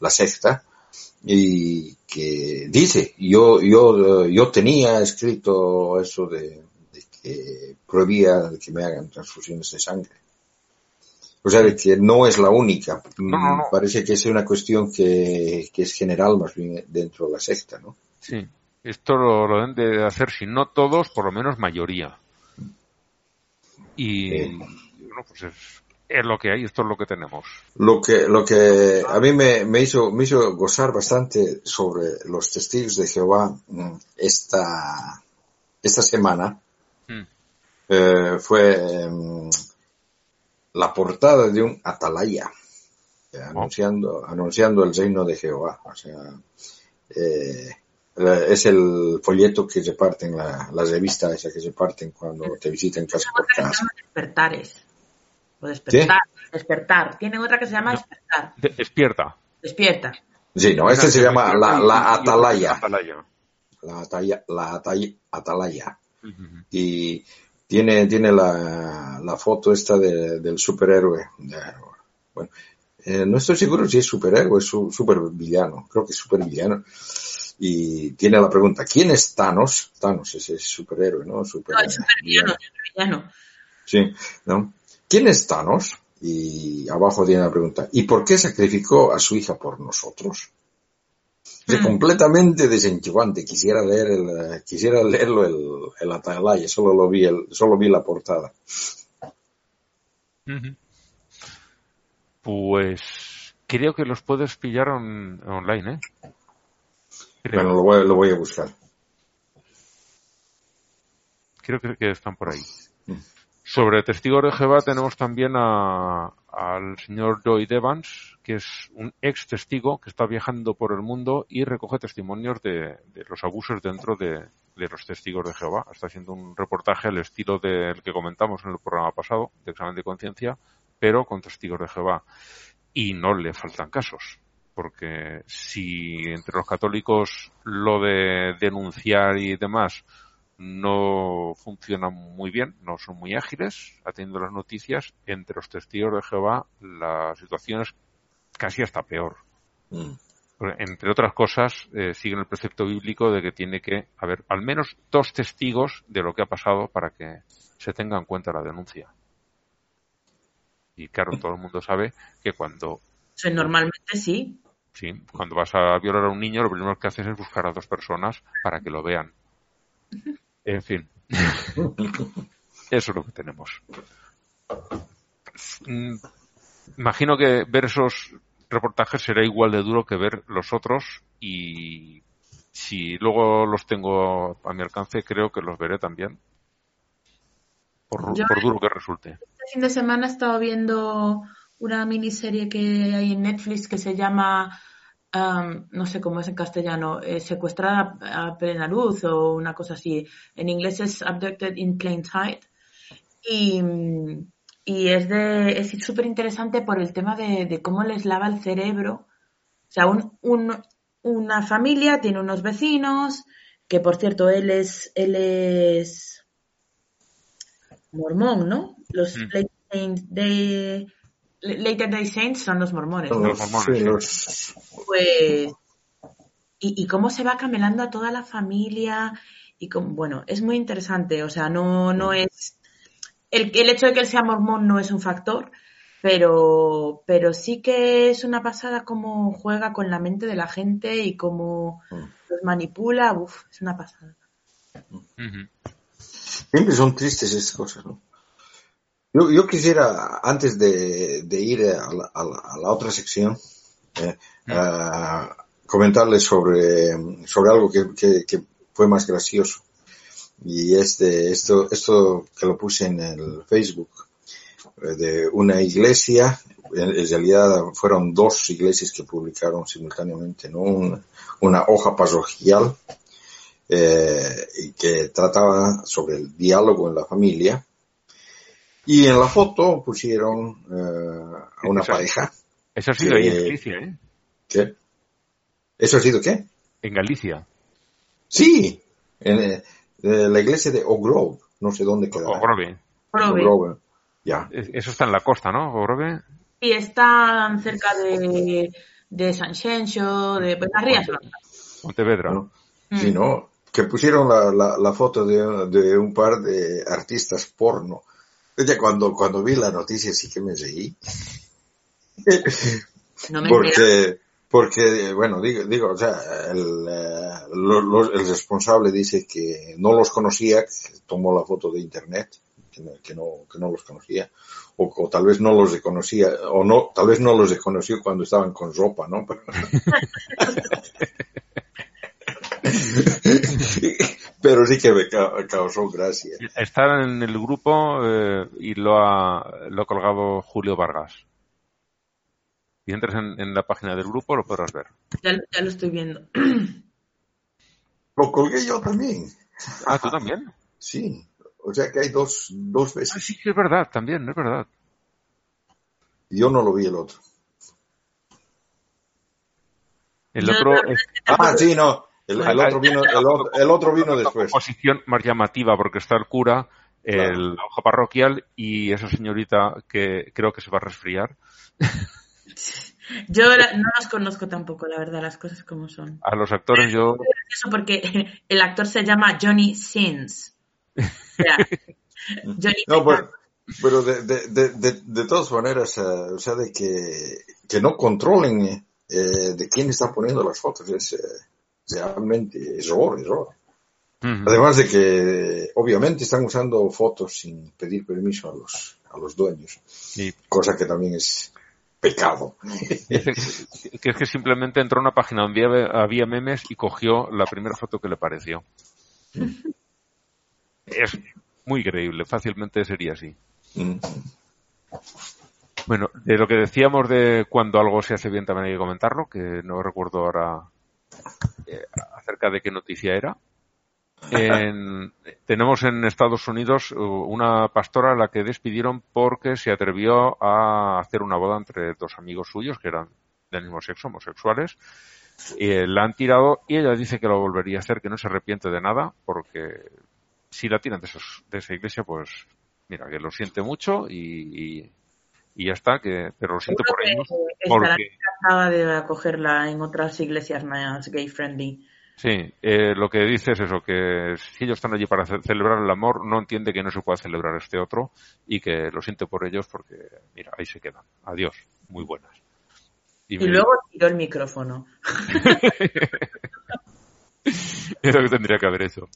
[SPEAKER 5] la secta y que dice, yo, yo, yo tenía escrito eso de, de que prohibía que me hagan transfusiones de sangre. O sea, de que no es la única.
[SPEAKER 3] No.
[SPEAKER 5] Parece que es una cuestión que, que es general más bien dentro de la secta, ¿no?
[SPEAKER 3] Sí. Esto lo, lo deben de hacer, si no todos, por lo menos mayoría. Y
[SPEAKER 5] Eh.
[SPEAKER 3] bueno, pues es, es lo que hay, esto es lo que tenemos.
[SPEAKER 5] Lo que, lo que a mí me, me hizo, me hizo gozar bastante sobre los testigos de Jehová mm, esta, esta semana
[SPEAKER 3] Mm.
[SPEAKER 5] eh, fue mm, la portada de un atalaya eh, anunciando, anunciando el reino de Jehová. O sea, eh, es el folleto que se parten, la, la revista esa que se parten cuando te visitan casa por casa.
[SPEAKER 4] Despertares. O despertar. Despertar. Tienen otra que se llama Despertar.
[SPEAKER 3] De- despierta.
[SPEAKER 4] Despierta.
[SPEAKER 5] Sí, no, este se llama la, la atalaya.
[SPEAKER 3] Atalaya.
[SPEAKER 5] la ataya- la atalaya. Y tiene, tiene la, la foto esta de- del superhéroe. Bueno, eh, no estoy seguro si es superhéroe o es su, supervillano. Creo que es supervillano. Y tiene la pregunta, ¿quién es Thanos? Thanos es el superhéroe, ¿no? Super,
[SPEAKER 4] No, es supervillano, supervillano.
[SPEAKER 5] Sí, ¿no? ¿Quién es Thanos? Y abajo tiene la pregunta, ¿y por qué sacrificó a su hija por nosotros? Es
[SPEAKER 4] Mm.
[SPEAKER 5] completamente desenchufante. Quisiera leer el, quisiera leerlo el, el Atalaya, solo lo vi el, solo vi la portada.
[SPEAKER 3] Pues creo que los puedes pillar on- online, ¿eh? Creo,
[SPEAKER 5] Bueno, lo voy, lo voy a buscar.
[SPEAKER 3] creo que, que están por ahí.
[SPEAKER 5] Mm.
[SPEAKER 3] Sobre testigos de Jehová tenemos también a- al señor Joy Evans, que es un ex testigo que está viajando por el mundo y recoge testimonios de, de los abusos dentro de, de los testigos de Jehová. Está haciendo un reportaje al estilo del que comentamos en el programa pasado, de examen de conciencia, pero con testigos de Jehová. Y no le faltan casos, porque si entre los católicos lo de denunciar y demás no funcionan muy bien, no son muy ágiles atendiendo las noticias, entre los testigos de Jehová la situación es casi hasta peor.
[SPEAKER 5] Mm.
[SPEAKER 3] Entre otras cosas, eh, siguen el precepto bíblico de que tiene que haber al menos dos testigos de lo que ha pasado para que se tenga en cuenta la denuncia. Y claro, todo el mundo sabe que cuando,
[SPEAKER 4] normalmente sí.
[SPEAKER 3] sí, cuando vas a violar a un niño, lo primero que haces es buscar a dos personas para que lo vean. En fin. Eso es lo que tenemos. Imagino que ver esos reportajes será igual de duro que ver los otros y si luego los tengo a mi alcance creo que los veré también. Por,
[SPEAKER 4] Yo-
[SPEAKER 3] por duro que resulte.
[SPEAKER 4] Este fin de semana he estado viendo una miniserie que hay en Netflix que se llama, um, no sé cómo es en castellano, eh, Secuestrada a plena luz o una cosa así. En inglés es Abducted in Plain Sight. Y, y es de es súper interesante por el tema de, de cómo les lava el cerebro. O sea, un, un- una familia tiene unos vecinos, que por cierto, él es, él es mormón, ¿no? Los
[SPEAKER 3] Mm.
[SPEAKER 4] De- Later Day Saints son los mormones, ¿no?
[SPEAKER 3] Los mormones,
[SPEAKER 5] Sí, los-
[SPEAKER 4] Pues, y, y cómo se va camelando a toda la familia y cómo, bueno, es muy interesante, o sea, no, no es, el, el hecho de que él sea mormón no es un factor, pero, pero sí que es una pasada cómo juega con la mente de la gente y cómo
[SPEAKER 5] Mm.
[SPEAKER 4] los manipula, uff, es una pasada.
[SPEAKER 5] Siempre son tristes estas cosas, ¿no? Yo, yo quisiera, antes de, de ir a la, a la- a la otra sección, eh, ah, comentarles sobre, sobre algo que, que- que fue más gracioso. Y es de esto, esto que lo puse en el Facebook, eh, de una iglesia, en, realidad fueron dos iglesias que publicaron simultáneamente, ¿no? Un- una hoja parroquial eh, que trataba sobre el diálogo en la familia. Y en la foto pusieron eh, a una pareja.
[SPEAKER 3] Eso ha sido ahí en
[SPEAKER 5] que-
[SPEAKER 3] Galicia, ¿eh?
[SPEAKER 5] ¿Qué? ¿Eso ha sido qué?
[SPEAKER 3] En Galicia.
[SPEAKER 5] Sí, en eh, la iglesia de Ogrove, no sé dónde queda.
[SPEAKER 3] O Grove.
[SPEAKER 4] Prove.
[SPEAKER 5] Ogrove. Ya.
[SPEAKER 3] Es- Eso está en la costa, ¿no, Orobe?
[SPEAKER 4] Y están cerca de, de San Xenxo, de pues, las Rías Blancas.
[SPEAKER 3] Pontevedra.
[SPEAKER 5] ¿no?
[SPEAKER 4] Mm.
[SPEAKER 5] Sí, ¿no? Que pusieron la, la, la foto de, de un par de artistas porno. Oye, cuando, cuando vi la noticia sí que me seguí.
[SPEAKER 4] No me entera.
[SPEAKER 5] porque, porque, bueno, digo, digo o sea, el, eh, lo- lo- el responsable dice que no los conocía, que tomó la foto de internet, que no, que no, que no los conocía, o, o tal vez no los reconocía, o no, tal vez no los reconoció cuando estaban con ropa, ¿no? Pero sí que me ca- causó gracia.
[SPEAKER 3] Está en el grupo eh, y lo ha, lo ha colgado Julio Vargas. Si entras en, en la página del grupo lo podrás ver.
[SPEAKER 4] Ya, ya lo estoy viendo.
[SPEAKER 5] Lo colgué yo también.
[SPEAKER 3] Ah, ¿tú también?
[SPEAKER 5] Sí. O sea que hay dos, dos
[SPEAKER 3] Ah,
[SPEAKER 5] veces.
[SPEAKER 3] sí, sí, es verdad, también, es verdad.
[SPEAKER 5] Yo no lo vi el otro.
[SPEAKER 3] El otro es
[SPEAKER 5] Ah, sí, no. El, el otro vino, el otro, el otro vino
[SPEAKER 3] una
[SPEAKER 5] después.
[SPEAKER 3] composición más llamativa porque está el cura, el la hoja parroquial y esa señorita que creo que se va a resfriar.
[SPEAKER 4] Yo la- no los conozco tampoco, la verdad, las cosas como son.
[SPEAKER 3] A los actores yo
[SPEAKER 4] Eso porque el actor se llama Johnny Sins. O sea, Johnny
[SPEAKER 5] No, pues, pero de, de, de, de, de todas maneras, eh, o sea, de que, que no controlen eh, de quién está poniendo las fotos es eh, realmente es horror, es horror.
[SPEAKER 3] Ujú.
[SPEAKER 5] Además de que obviamente están usando fotos sin pedir permiso a los, a los dueños,
[SPEAKER 3] Sí.
[SPEAKER 5] cosa que también es pecado.
[SPEAKER 3] Que- es que simplemente entró a una página donde había, memes y cogió la primera foto que le pareció. Es muy creíble, fácilmente sería así.
[SPEAKER 5] Mm.
[SPEAKER 3] Bueno, de lo que decíamos de cuando algo se hace bien también hay que comentarlo, que no recuerdo ahora eh, acerca de qué noticia era. En- tenemos en Estados Unidos uh, una pastora a la que despidieron porque se atrevió a hacer una boda entre dos amigos suyos que eran del mismo sexo, homosexuales. Eh, la han tirado y ella dice que lo volvería a hacer, que no se arrepiente de nada, porque si la tiran de, esos- de esa iglesia, pues mira, que lo siente mucho y, y- y ya está, que, pero lo siento por ellos. Porque,
[SPEAKER 4] encantada de acogerla en otras iglesias más gay friendly.
[SPEAKER 3] sí, eh, lo que dice es eso, que si ellos están allí para ce- celebrar el amor, no entiende que no se pueda celebrar este otro y que lo siente por ellos porque, mira, ahí se quedan. Adiós, muy buenas.
[SPEAKER 4] Y
[SPEAKER 3] me-
[SPEAKER 4] luego tiró el micrófono.
[SPEAKER 3] Es lo que tendría que haber hecho.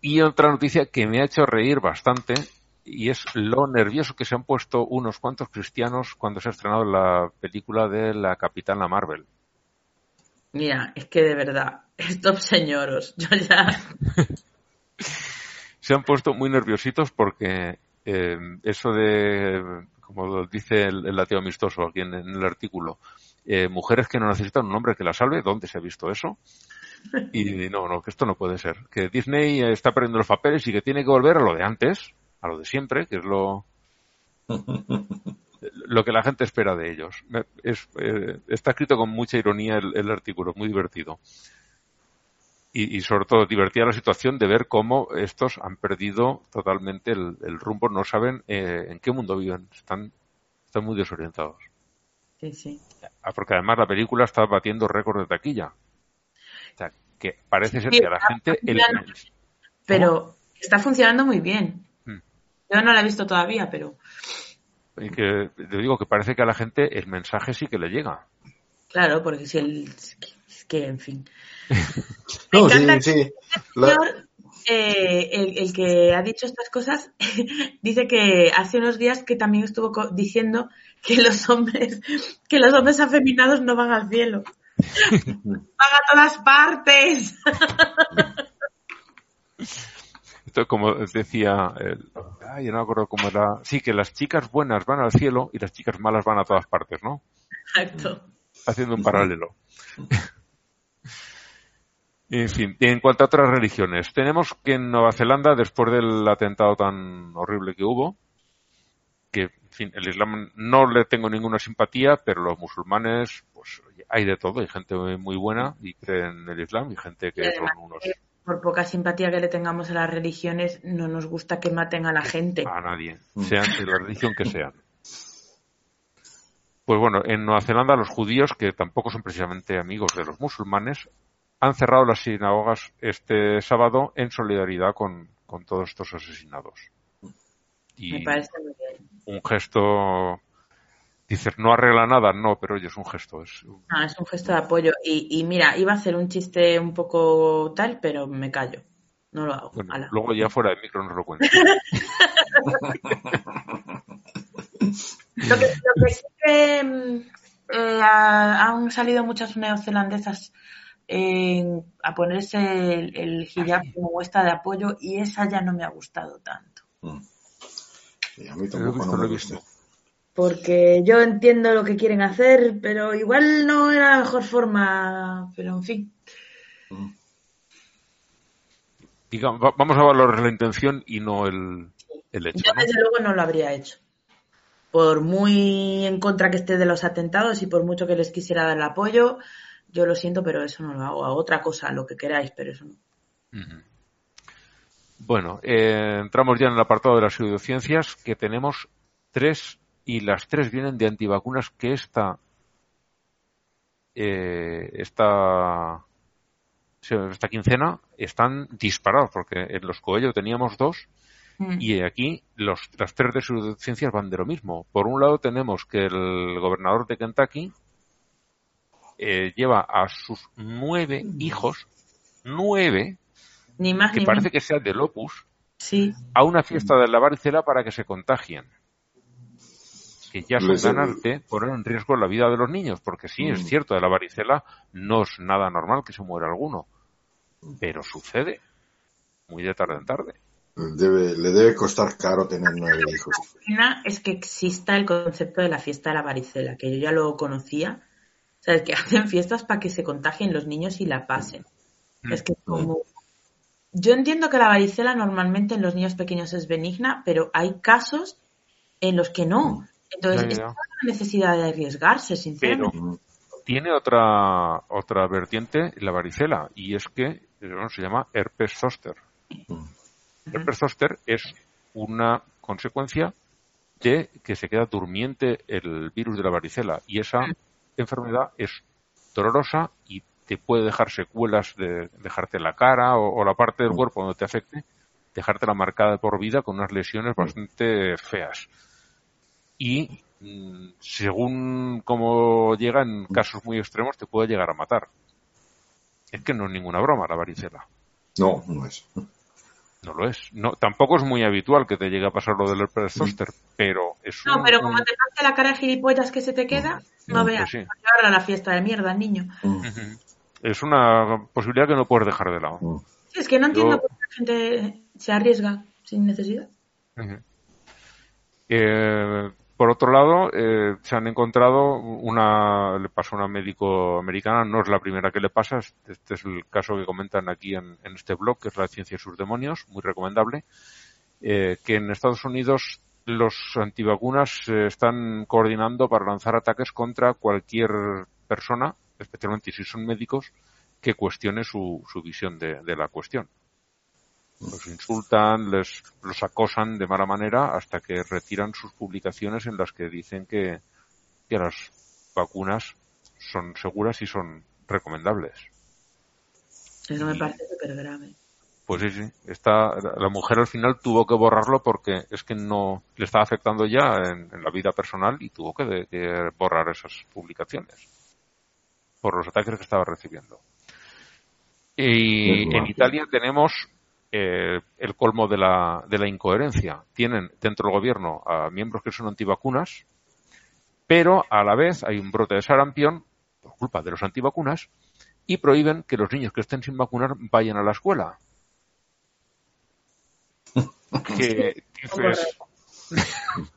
[SPEAKER 3] Y otra noticia que me ha hecho reír bastante y es lo nervioso que se han puesto unos cuantos cristianos cuando se ha estrenado la película de la Capitana Marvel.
[SPEAKER 4] Mira, es que de verdad, stop señoros. Yo ya.
[SPEAKER 3] Se han puesto muy nerviositos porque eh, eso de, como dice el, el ateo amistoso aquí en, en el artículo, eh, mujeres que no necesitan un hombre que las salve, ¿dónde se ha visto eso? Y no, no, que esto no puede ser. Que Disney está perdiendo los papeles y que tiene que volver a lo de antes, a lo de siempre, que es lo, lo que la gente espera de ellos. Es, eh, está escrito con mucha ironía el, el artículo, muy divertido. Y, y sobre todo divertida la situación de ver cómo estos han perdido totalmente el, el rumbo, no saben eh, en qué mundo viven, están, están muy desorientados.
[SPEAKER 4] Sí, sí.
[SPEAKER 3] Ah, Porque además la película está batiendo récord de taquilla. O sea, que parece ser
[SPEAKER 4] Sí,
[SPEAKER 3] que a la gente el.
[SPEAKER 4] Pero está funcionando muy bien. Yo no la he visto todavía, pero
[SPEAKER 3] y que le digo que parece que a la gente el mensaje sí que le llega.
[SPEAKER 4] claro, porque si el. Es que, es que, en fin. Me
[SPEAKER 5] No, sí,
[SPEAKER 4] encanta
[SPEAKER 5] sí.
[SPEAKER 4] Señor, eh, el, el que ha dicho estas cosas dice que hace unos días que también estuvo co- diciendo que los hombres que los hombres afeminados no van al cielo van a todas partes
[SPEAKER 3] Como decía, el, ay, no me acuerdo cómo era. Sí, que las chicas buenas van al cielo y las chicas malas van a todas partes, ¿no?
[SPEAKER 4] exacto
[SPEAKER 3] Haciendo un paralelo. En fin, en cuanto a otras religiones, tenemos que en Nueva Zelanda, después del atentado tan horrible que hubo, que, en fin, el Islam no le tengo ninguna simpatía, pero los musulmanes, pues hay de todo, hay gente muy buena y cree en el Islam y gente que
[SPEAKER 4] Y
[SPEAKER 3] son unos...
[SPEAKER 4] por poca simpatía que le tengamos a las religiones, no nos gusta que maten a la gente.
[SPEAKER 3] A nadie, sean de la religión que sean. Pues bueno, en Nueva Zelanda los judíos, que tampoco son precisamente amigos de los musulmanes, han cerrado las sinagogas este sábado en solidaridad con, con todos estos asesinados. Y
[SPEAKER 4] Me parece muy bien.
[SPEAKER 3] un gesto, dices, no arregla nada, no, pero oye, es un gesto. Es,
[SPEAKER 4] No, es un gesto de apoyo. Y, y mira, iba a hacer un chiste un poco tal, pero me callo. No lo hago.
[SPEAKER 3] bueno, luego ya fuera de micro nos lo cuento.
[SPEAKER 4] Lo que, lo que sí que mm, eh, ha- han salido muchas neozelandesas en- a ponerse el, el hijab como muestra de apoyo y esa ya no me ha gustado tanto.
[SPEAKER 5] Mm. Sí, a mí tampoco no me gusta.
[SPEAKER 4] Porque yo entiendo lo que quieren hacer, pero igual no era la mejor forma. Pero en fin.
[SPEAKER 5] Mm.
[SPEAKER 3] Vamos a valorar la intención y no el, el hecho.
[SPEAKER 4] Yo
[SPEAKER 3] ¿no?
[SPEAKER 4] desde luego no lo habría hecho. Por muy en contra que esté de los atentados y por mucho que les quisiera dar el apoyo, yo lo siento, pero eso no lo hago. A otra cosa, lo que queráis, pero eso no.
[SPEAKER 3] Bueno, eh, entramos ya en el apartado de las pseudociencias, que tenemos tres, y las tres vienen de antivacunas que esta, eh, esta, esta quincena están disparados, porque en los Coello teníamos dos,
[SPEAKER 4] Mm.
[SPEAKER 3] y aquí los, las tres de pseudociencias van de lo mismo. Por un lado tenemos que el gobernador de Kentucky eh, lleva a sus nueve hijos, nueve,
[SPEAKER 4] Ni más
[SPEAKER 3] que
[SPEAKER 4] ni
[SPEAKER 3] parece
[SPEAKER 4] menos.
[SPEAKER 3] que sea del Opus,
[SPEAKER 4] Sí.
[SPEAKER 3] a una fiesta de la varicela para que se contagien. Que ya son
[SPEAKER 5] Les-
[SPEAKER 3] de poner en riesgo la vida de los niños, porque sí, es
[SPEAKER 5] Mm.
[SPEAKER 3] cierto, de la varicela no es nada normal que se muera alguno, pero sucede muy de tarde en tarde.
[SPEAKER 5] Debe- le debe costar caro tener nueve hijos.
[SPEAKER 4] pena es que exista el concepto de la fiesta de la varicela, que yo ya lo conocía. O sea, es que hacen fiestas para que se contagien los niños y la pasen.
[SPEAKER 3] Mm.
[SPEAKER 4] Es que como... Yo entiendo que la varicela normalmente en los niños pequeños es benigna, pero hay casos en los que no. Entonces, es una necesidad de arriesgarse,
[SPEAKER 3] Pero
[SPEAKER 4] sinceramente.
[SPEAKER 5] Mm.
[SPEAKER 3] tiene otra otra vertiente la varicela y es que bueno, se llama herpes zoster.
[SPEAKER 5] Mm.
[SPEAKER 3] Herpes zoster es una consecuencia de que se queda durmiente el virus de la varicela y esa enfermedad es dolorosa y te puede dejar secuelas de dejarte la cara o, o la parte del cuerpo donde te afecte, dejártela marcada por vida con unas lesiones bastante feas. Y mm, según cómo llega, en casos muy extremos te puede llegar a matar. Es que no es ninguna broma la varicela.
[SPEAKER 5] No, no es.
[SPEAKER 3] No lo es. No, tampoco es muy habitual que te llegue a pasar lo del herpes zoster, pero es
[SPEAKER 4] No,
[SPEAKER 3] un-
[SPEAKER 4] pero
[SPEAKER 3] un-
[SPEAKER 4] como te pase la cara de gilipollas que se te queda, no
[SPEAKER 5] Mm,
[SPEAKER 4] veas.
[SPEAKER 3] pues sí.
[SPEAKER 4] A la fiesta de mierda niño.
[SPEAKER 5] Mm.
[SPEAKER 3] Es una posibilidad que no puedes dejar de lado.
[SPEAKER 5] Mm.
[SPEAKER 4] Sí, es que no entiendo
[SPEAKER 3] Yo-
[SPEAKER 4] por qué la gente se arriesga sin necesidad.
[SPEAKER 3] Eh, por otro lado, eh, se han encontrado una, le pasó a una médico americana, no es la primera que le pasa, este es el caso que comentan aquí en, este blog, que es la ciencia y sus demonios, muy recomendable, eh, que en Estados Unidos los antivacunas se están coordinando para lanzar ataques contra cualquier persona, especialmente si son médicos, que cuestione su, visión de la cuestión los insultan, les los acosan de mala manera hasta que retiran sus publicaciones en las que dicen que, que las vacunas son seguras y son recomendables.
[SPEAKER 4] Eso me parece súper grave.
[SPEAKER 3] Pues sí, sí. Esta, la mujer al final tuvo que borrarlo porque es que no le estaba afectando ya en, en la vida personal y tuvo que, de- que borrar esas publicaciones por los ataques que estaba recibiendo. Y en. Italia tenemos eh, el colmo de la, de la incoherencia. Tienen dentro del gobierno a miembros que son antivacunas, pero a la vez hay un brote de sarampión por culpa de los antivacunas y prohíben que los niños que estén sin vacunar vayan a la escuela. Que dices,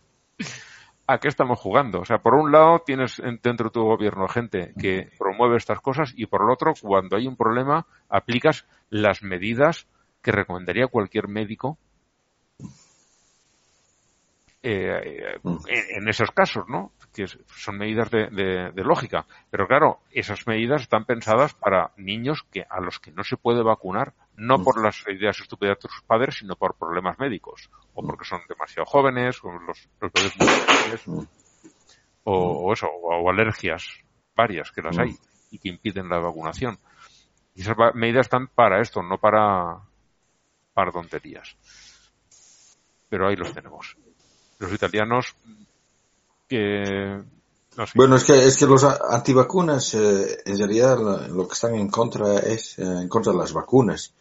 [SPEAKER 3] ¿a qué estamos jugando? O sea, por un lado tienes en- dentro de tu gobierno gente que promueve estas cosas y por el otro, cuando hay un problema, aplicas las medidas que recomendaría cualquier médico eh, eh, en, en esos casos, ¿no? Que son medidas de, de- de lógica. Pero claro, esas medidas están pensadas para niños que a los que no se puede vacunar No por las ideas estúpidas de sus padres, sino por problemas médicos. O porque son demasiado jóvenes, o los, los bebés muy jóvenes, o, o eso, o, o alergias varias que las hay y que impiden la vacunación. Y esas medidas están para esto, no para, para tonterías. Pero ahí los tenemos. Los italianos que...
[SPEAKER 5] Bueno, es que, es que los antivacunas, eh, en realidad lo que están en contra es eh, en contra de las vacunas,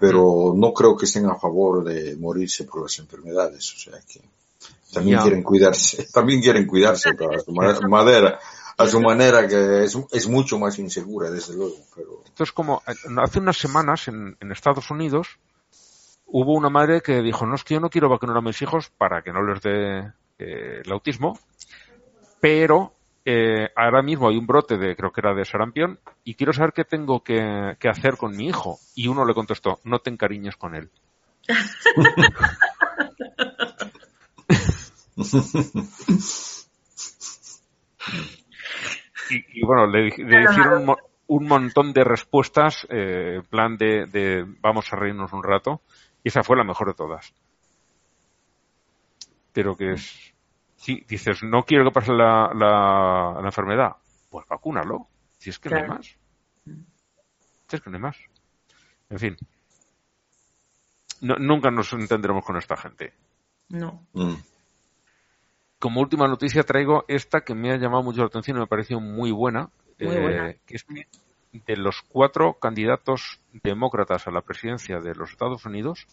[SPEAKER 5] pero no creo que estén a favor de morirse por las enfermedades, o sea que también
[SPEAKER 3] Ya.
[SPEAKER 5] quieren cuidarse, también quieren cuidarse pero a su ma- manera, a su manera que es, es mucho más insegura, desde luego, pero
[SPEAKER 3] Esto es como, eh, hace unas semanas en, en Estados Unidos hubo una madre que dijo, no es que yo no quiero vacunar a mis hijos para que no les dé eh, el autismo, pero eh, ahora mismo hay un brote de, creo que era de sarampión, y quiero saber qué tengo que, que hacer con mi hijo. Y uno le contestó, no te encariñes con él. y, y bueno, le, le hicieron un, mo- un montón de respuestas, eh, en plan de, de vamos a reírnos un rato, y esa fue la mejor de todas. Pero que es, sí, dices, no quiero que pase la, la, la enfermedad, pues vacúnalo, si es que no hay más. Si es que no hay más. En fin. No- nunca nos entenderemos con esta gente.
[SPEAKER 4] No.
[SPEAKER 5] mm,
[SPEAKER 3] Como última noticia traigo esta que me ha llamado mucho la atención y me ha parecido muy buena,
[SPEAKER 4] Muy
[SPEAKER 3] eh,
[SPEAKER 4] buena.
[SPEAKER 3] que es que de los cuatro candidatos demócratas a la presidencia de los Estados Unidos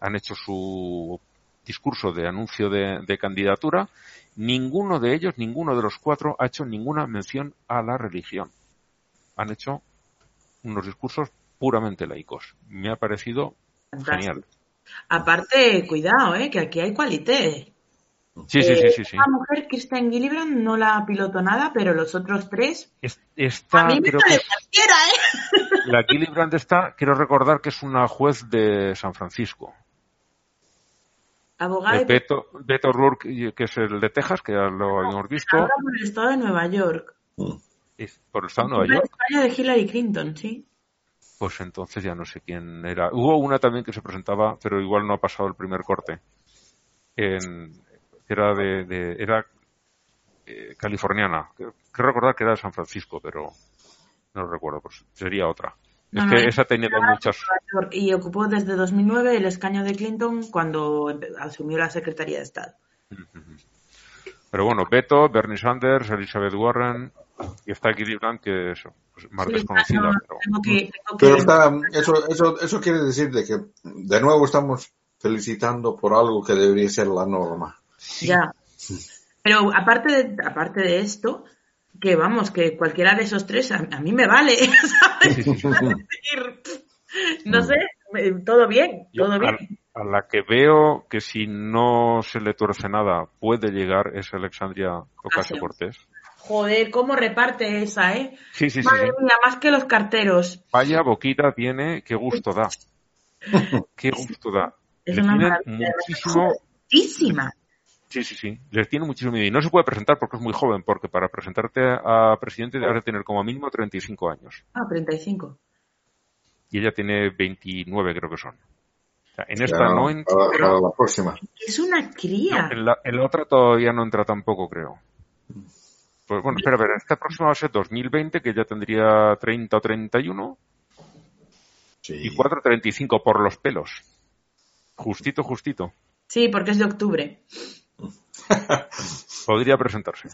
[SPEAKER 3] han hecho su discurso de anuncio de, de candidatura, ninguno de ellos, ninguno de los cuatro ha hecho ninguna mención a la religión. Han hecho unos discursos puramente laicos. Me ha parecido
[SPEAKER 4] Fantástico.
[SPEAKER 3] genial.
[SPEAKER 4] Aparte, cuidado, ¿eh? que aquí hay cualité.
[SPEAKER 3] Sí, sí, sí, sí, sí.
[SPEAKER 4] La mujer, Kristen Gillibrand, no la piloto nada, pero los otros tres.
[SPEAKER 3] Es- Esta,
[SPEAKER 4] a mí me
[SPEAKER 3] creo
[SPEAKER 4] cualquiera, ¿eh?
[SPEAKER 3] La Gillibrand está, quiero recordar que es una juez de San Francisco.
[SPEAKER 4] Abogada
[SPEAKER 3] Eh, Beto, Beto Rourke, que es el de Texas, que ya lo habíamos visto,
[SPEAKER 4] ahora por el estado de Nueva York.
[SPEAKER 5] mm.
[SPEAKER 3] es por el estado de Nueva York.
[SPEAKER 4] España de Hillary Clinton, sí.
[SPEAKER 3] Pues entonces ya no sé quién era. Hubo una también que se presentaba, pero igual no ha pasado el primer corte. En, era de, de- era eh, californiana. Quiero recordar que era de San Francisco, pero no lo recuerdo. Pues sería otra.
[SPEAKER 4] No,
[SPEAKER 3] es
[SPEAKER 4] no,
[SPEAKER 3] que
[SPEAKER 4] es-
[SPEAKER 3] esa tenía muchas.
[SPEAKER 4] Y ocupó desde 2009 el escaño de Clinton cuando asumió la Secretaría de Estado.
[SPEAKER 3] Pero bueno, Beto, Bernie Sanders, Elizabeth Warren y está Gillibrand, que es pues, más
[SPEAKER 4] Sí,
[SPEAKER 3] desconocida.
[SPEAKER 4] no,
[SPEAKER 3] pero...
[SPEAKER 4] tengo que- tengo que-
[SPEAKER 5] Pero está, eso, eso, eso quiere decir de que de nuevo estamos felicitando por algo que debería ser la norma.
[SPEAKER 4] Ya. Pero aparte de, aparte de esto, que vamos, que cualquiera de esos tres a, a mí me vale, ¿sabes? No sé, eh, todo bien, todo bien.
[SPEAKER 3] a la que veo que si no se le tuerce nada puede llegar es Alexandria Ocasio Cortés.
[SPEAKER 4] Joder, cómo reparte esa, ¿eh?
[SPEAKER 3] Sí, sí, sí,
[SPEAKER 4] Madre
[SPEAKER 3] sí.
[SPEAKER 4] mía, más que los carteros.
[SPEAKER 3] Vaya boquita tiene, qué gusto da. Qué gusto da.
[SPEAKER 4] Es
[SPEAKER 3] Le
[SPEAKER 4] una
[SPEAKER 3] muchísimo,
[SPEAKER 4] Jovencísima.
[SPEAKER 3] Sí, sí, sí, les tiene muchísimo miedo. Y no se puede presentar porque es muy joven, porque para presentarte a presidente debes de tener como mínimo 35 años.
[SPEAKER 4] Ah, 35.
[SPEAKER 3] Y ella tiene 29 creo que son. O sea, en esta no entra,
[SPEAKER 5] para, para la próxima.
[SPEAKER 4] Es una cría.
[SPEAKER 3] en la, en la otra todavía no entra tampoco creo. Pues bueno, espera, a ver, esta próxima va a ser 2020, que ya tendría 30 o 31,
[SPEAKER 5] Sí.
[SPEAKER 3] y 4 35 por los pelos. Justito, justito.
[SPEAKER 4] Sí, porque es de octubre.
[SPEAKER 3] Podría presentarse.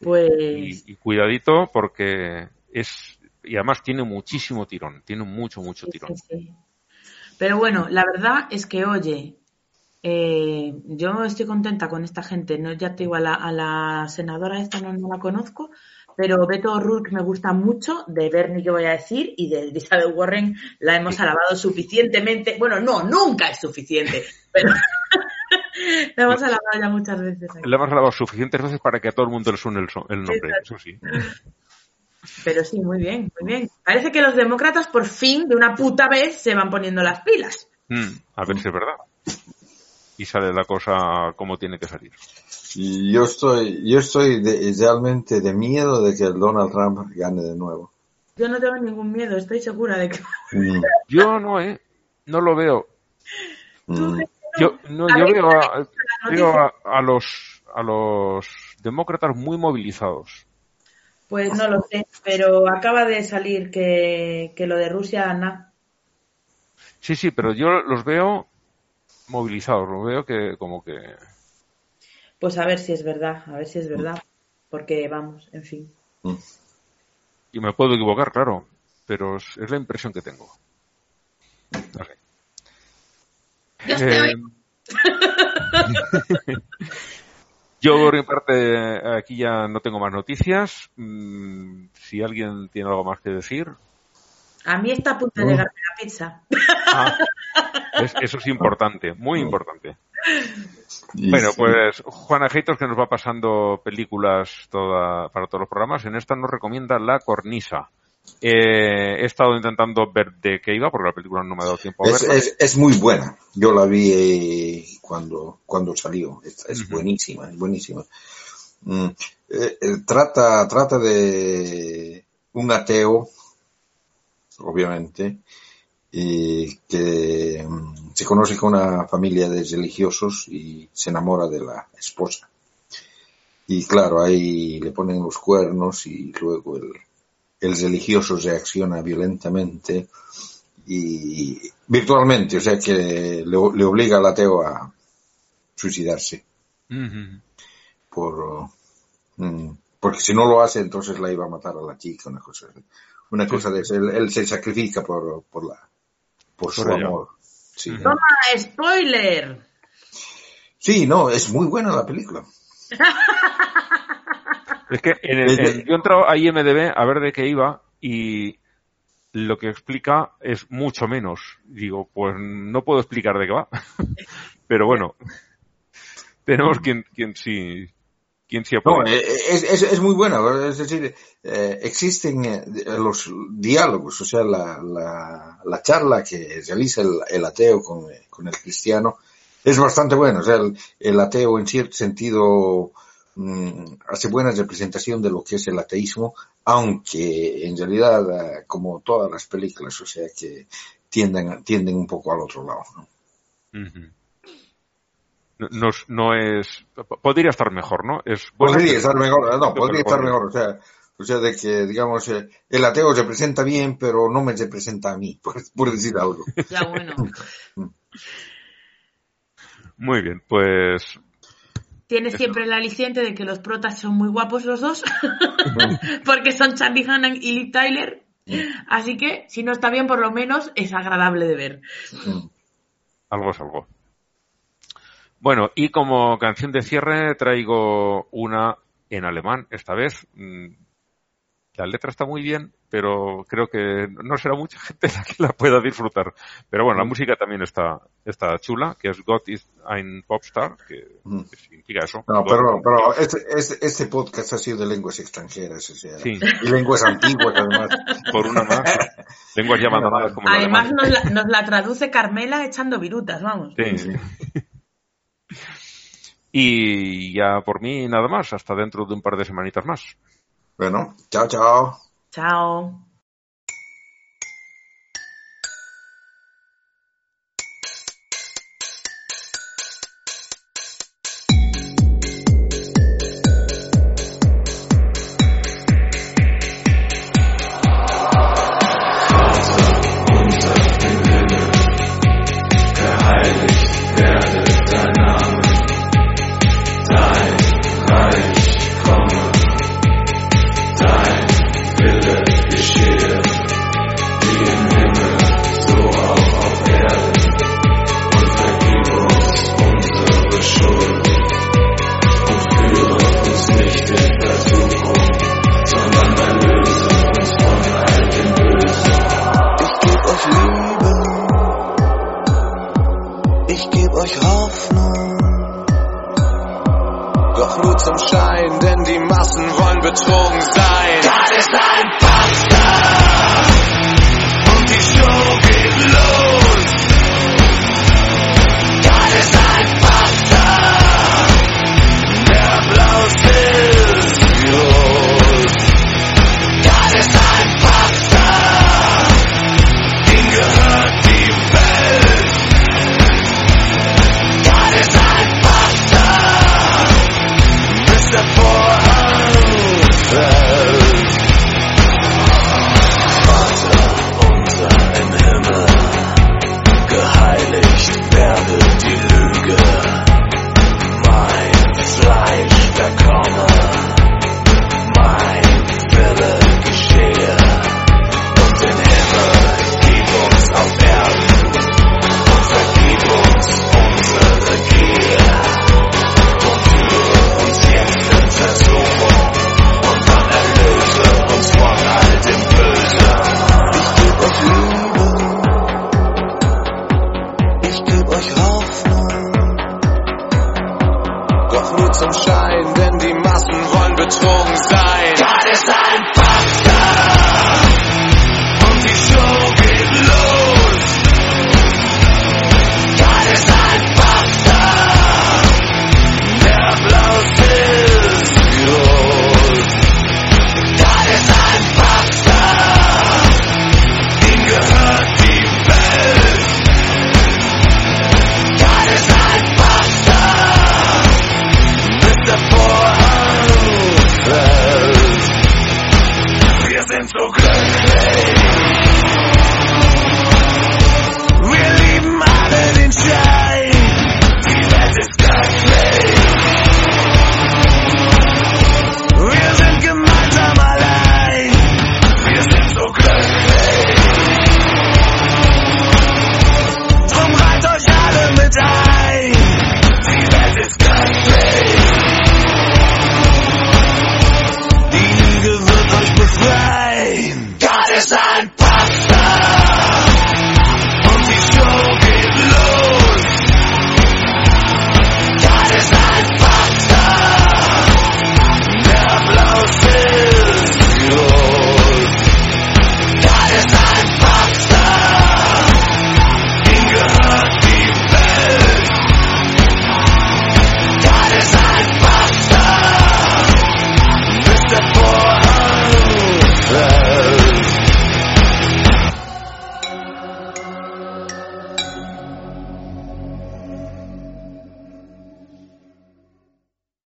[SPEAKER 4] Pues
[SPEAKER 3] Y, y cuidadito porque es, y además tiene muchísimo tirón, tiene mucho, mucho
[SPEAKER 4] Sí,
[SPEAKER 3] tirón.
[SPEAKER 4] sí, sí. Pero bueno, la verdad es que, oye, eh, yo estoy contenta con esta gente. No, ya te digo, a la, a la senadora esta no, no la conozco, pero Beto O'Rourke me gusta mucho, de Bernie que voy a decir, y de Elizabeth Warren la hemos alabado suficientemente. Bueno, no, nunca es suficiente, pero la hemos alabado ya muchas veces. aquí.
[SPEAKER 3] Le hemos alabado suficientes veces para que a todo el mundo le suene el, so- el nombre, eso sí.
[SPEAKER 4] Pero sí, muy bien, muy bien. Parece que los demócratas por fin, de una puta vez, se van poniendo las pilas.
[SPEAKER 3] Mm, a ver si es verdad. Y sale la cosa como tiene que salir.
[SPEAKER 5] Yo estoy, yo estoy de- realmente de miedo de que Donald Trump gane de nuevo.
[SPEAKER 4] Yo no tengo ningún miedo, estoy segura de que
[SPEAKER 5] Mm,
[SPEAKER 3] Yo no, ¿eh? No lo veo.
[SPEAKER 5] mm.
[SPEAKER 3] Yo, no,
[SPEAKER 4] A
[SPEAKER 3] yo
[SPEAKER 4] ver,
[SPEAKER 3] veo, a,
[SPEAKER 4] las
[SPEAKER 3] veo
[SPEAKER 4] noticias.
[SPEAKER 3] a, a los a los demócratas muy movilizados.
[SPEAKER 4] Pues no lo sé, pero acaba de salir que, que lo de Rusia, na.
[SPEAKER 3] Sí, sí, pero yo los veo movilizados, los veo que como que
[SPEAKER 4] Pues a ver si es verdad, a ver si es verdad. Porque vamos, en fin.
[SPEAKER 3] y me puedo equivocar, claro, pero es, es la impresión que tengo. No sé. Eh. Yo por mi parte aquí ya no tengo más noticias. Mm, Si alguien tiene algo más que decir,
[SPEAKER 4] A mí está a punto de
[SPEAKER 5] Mm.
[SPEAKER 4] llegarme la pizza.
[SPEAKER 3] Ah, es- eso es importante, muy importante. Bueno, pues Juana Heitos que nos va pasando películas toda, para todos los programas. En esta nos recomienda La Cornisa. Eh, he estado intentando ver de qué iba porque la película no me ha dado tiempo a
[SPEAKER 5] Es,
[SPEAKER 3] verla.
[SPEAKER 5] es, es muy buena. Yo la vi eh, cuando, cuando salió. Es, es
[SPEAKER 3] Ujú.
[SPEAKER 5] buenísima, es buenísima. Mm, eh, trata, trata de un ateo, obviamente, y que mm, se conoce con una familia de religiosos y se enamora de la esposa. Y claro, ahí le ponen los cuernos y luego el, el religioso reacciona violentamente y virtualmente, o sea que le, le obliga al ateo a suicidarse. Por mm, porque si no lo hace entonces la iba a matar a la chica una cosa una
[SPEAKER 3] Sí.
[SPEAKER 5] cosa de eso. Él, él se sacrifica por por la por su amor. Sí.
[SPEAKER 4] Toma, spoiler.
[SPEAKER 5] sí no es muy buena la película
[SPEAKER 3] Es que en el, en- yo he entrado a IMDB a ver de qué iba y lo que explica es mucho menos. Digo, pues no puedo explicar de qué va. Pero bueno, tenemos quien, quien sí, quien sí
[SPEAKER 5] no
[SPEAKER 3] apoya.
[SPEAKER 5] eh, es, es, es muy buena es decir eh, existen eh, los diálogos o sea la, la, la charla que realiza el, el ateo con, con el cristiano es bastante bueno o sea el, el ateo en cierto sentido hace buena representación de lo que es el ateísmo, aunque en realidad, eh, como todas las películas, o sea que tienden, tienden un poco al otro lado. ¿no?
[SPEAKER 3] Ujú. No, no es- no es, podría estar mejor, ¿no? Es
[SPEAKER 5] Podría estar mejor, no, podría estar
[SPEAKER 3] mejor.
[SPEAKER 5] mejor, o sea, o sea, de que, digamos, eh, el ateo representa bien, pero no me representa a mí, por, por decir algo.
[SPEAKER 4] Ya bueno.
[SPEAKER 3] Muy bien, pues
[SPEAKER 4] Tiene siempre el aliciente de que los protas son muy guapos los dos. porque son Charlie Hannan y Liv Tyler. Así que, si no está bien, por lo menos es agradable de ver.
[SPEAKER 5] Mm.
[SPEAKER 3] algo es algo. Bueno, y como canción de cierre traigo una en alemán, esta vez. Mm, La letra está muy bien, pero creo que no será mucha gente la que la pueda disfrutar. Pero bueno, la música también está, está chula, que es God is ein Popstar, que,
[SPEAKER 5] Mm.
[SPEAKER 3] que significa eso.
[SPEAKER 5] No, pero, pero este, este, este podcast ha sido de lenguas extranjeras, o sea,
[SPEAKER 3] Sí.
[SPEAKER 5] y lenguas antiguas además.
[SPEAKER 3] por una más. Lenguas ya abandonadas como el
[SPEAKER 4] Además, nos la, nos la traduce Carmela echando virutas, vamos.
[SPEAKER 3] Sí. Y ya por mí nada más, hasta dentro de un par de semanitas más.
[SPEAKER 5] Bueno, chao, chao.
[SPEAKER 4] Chao.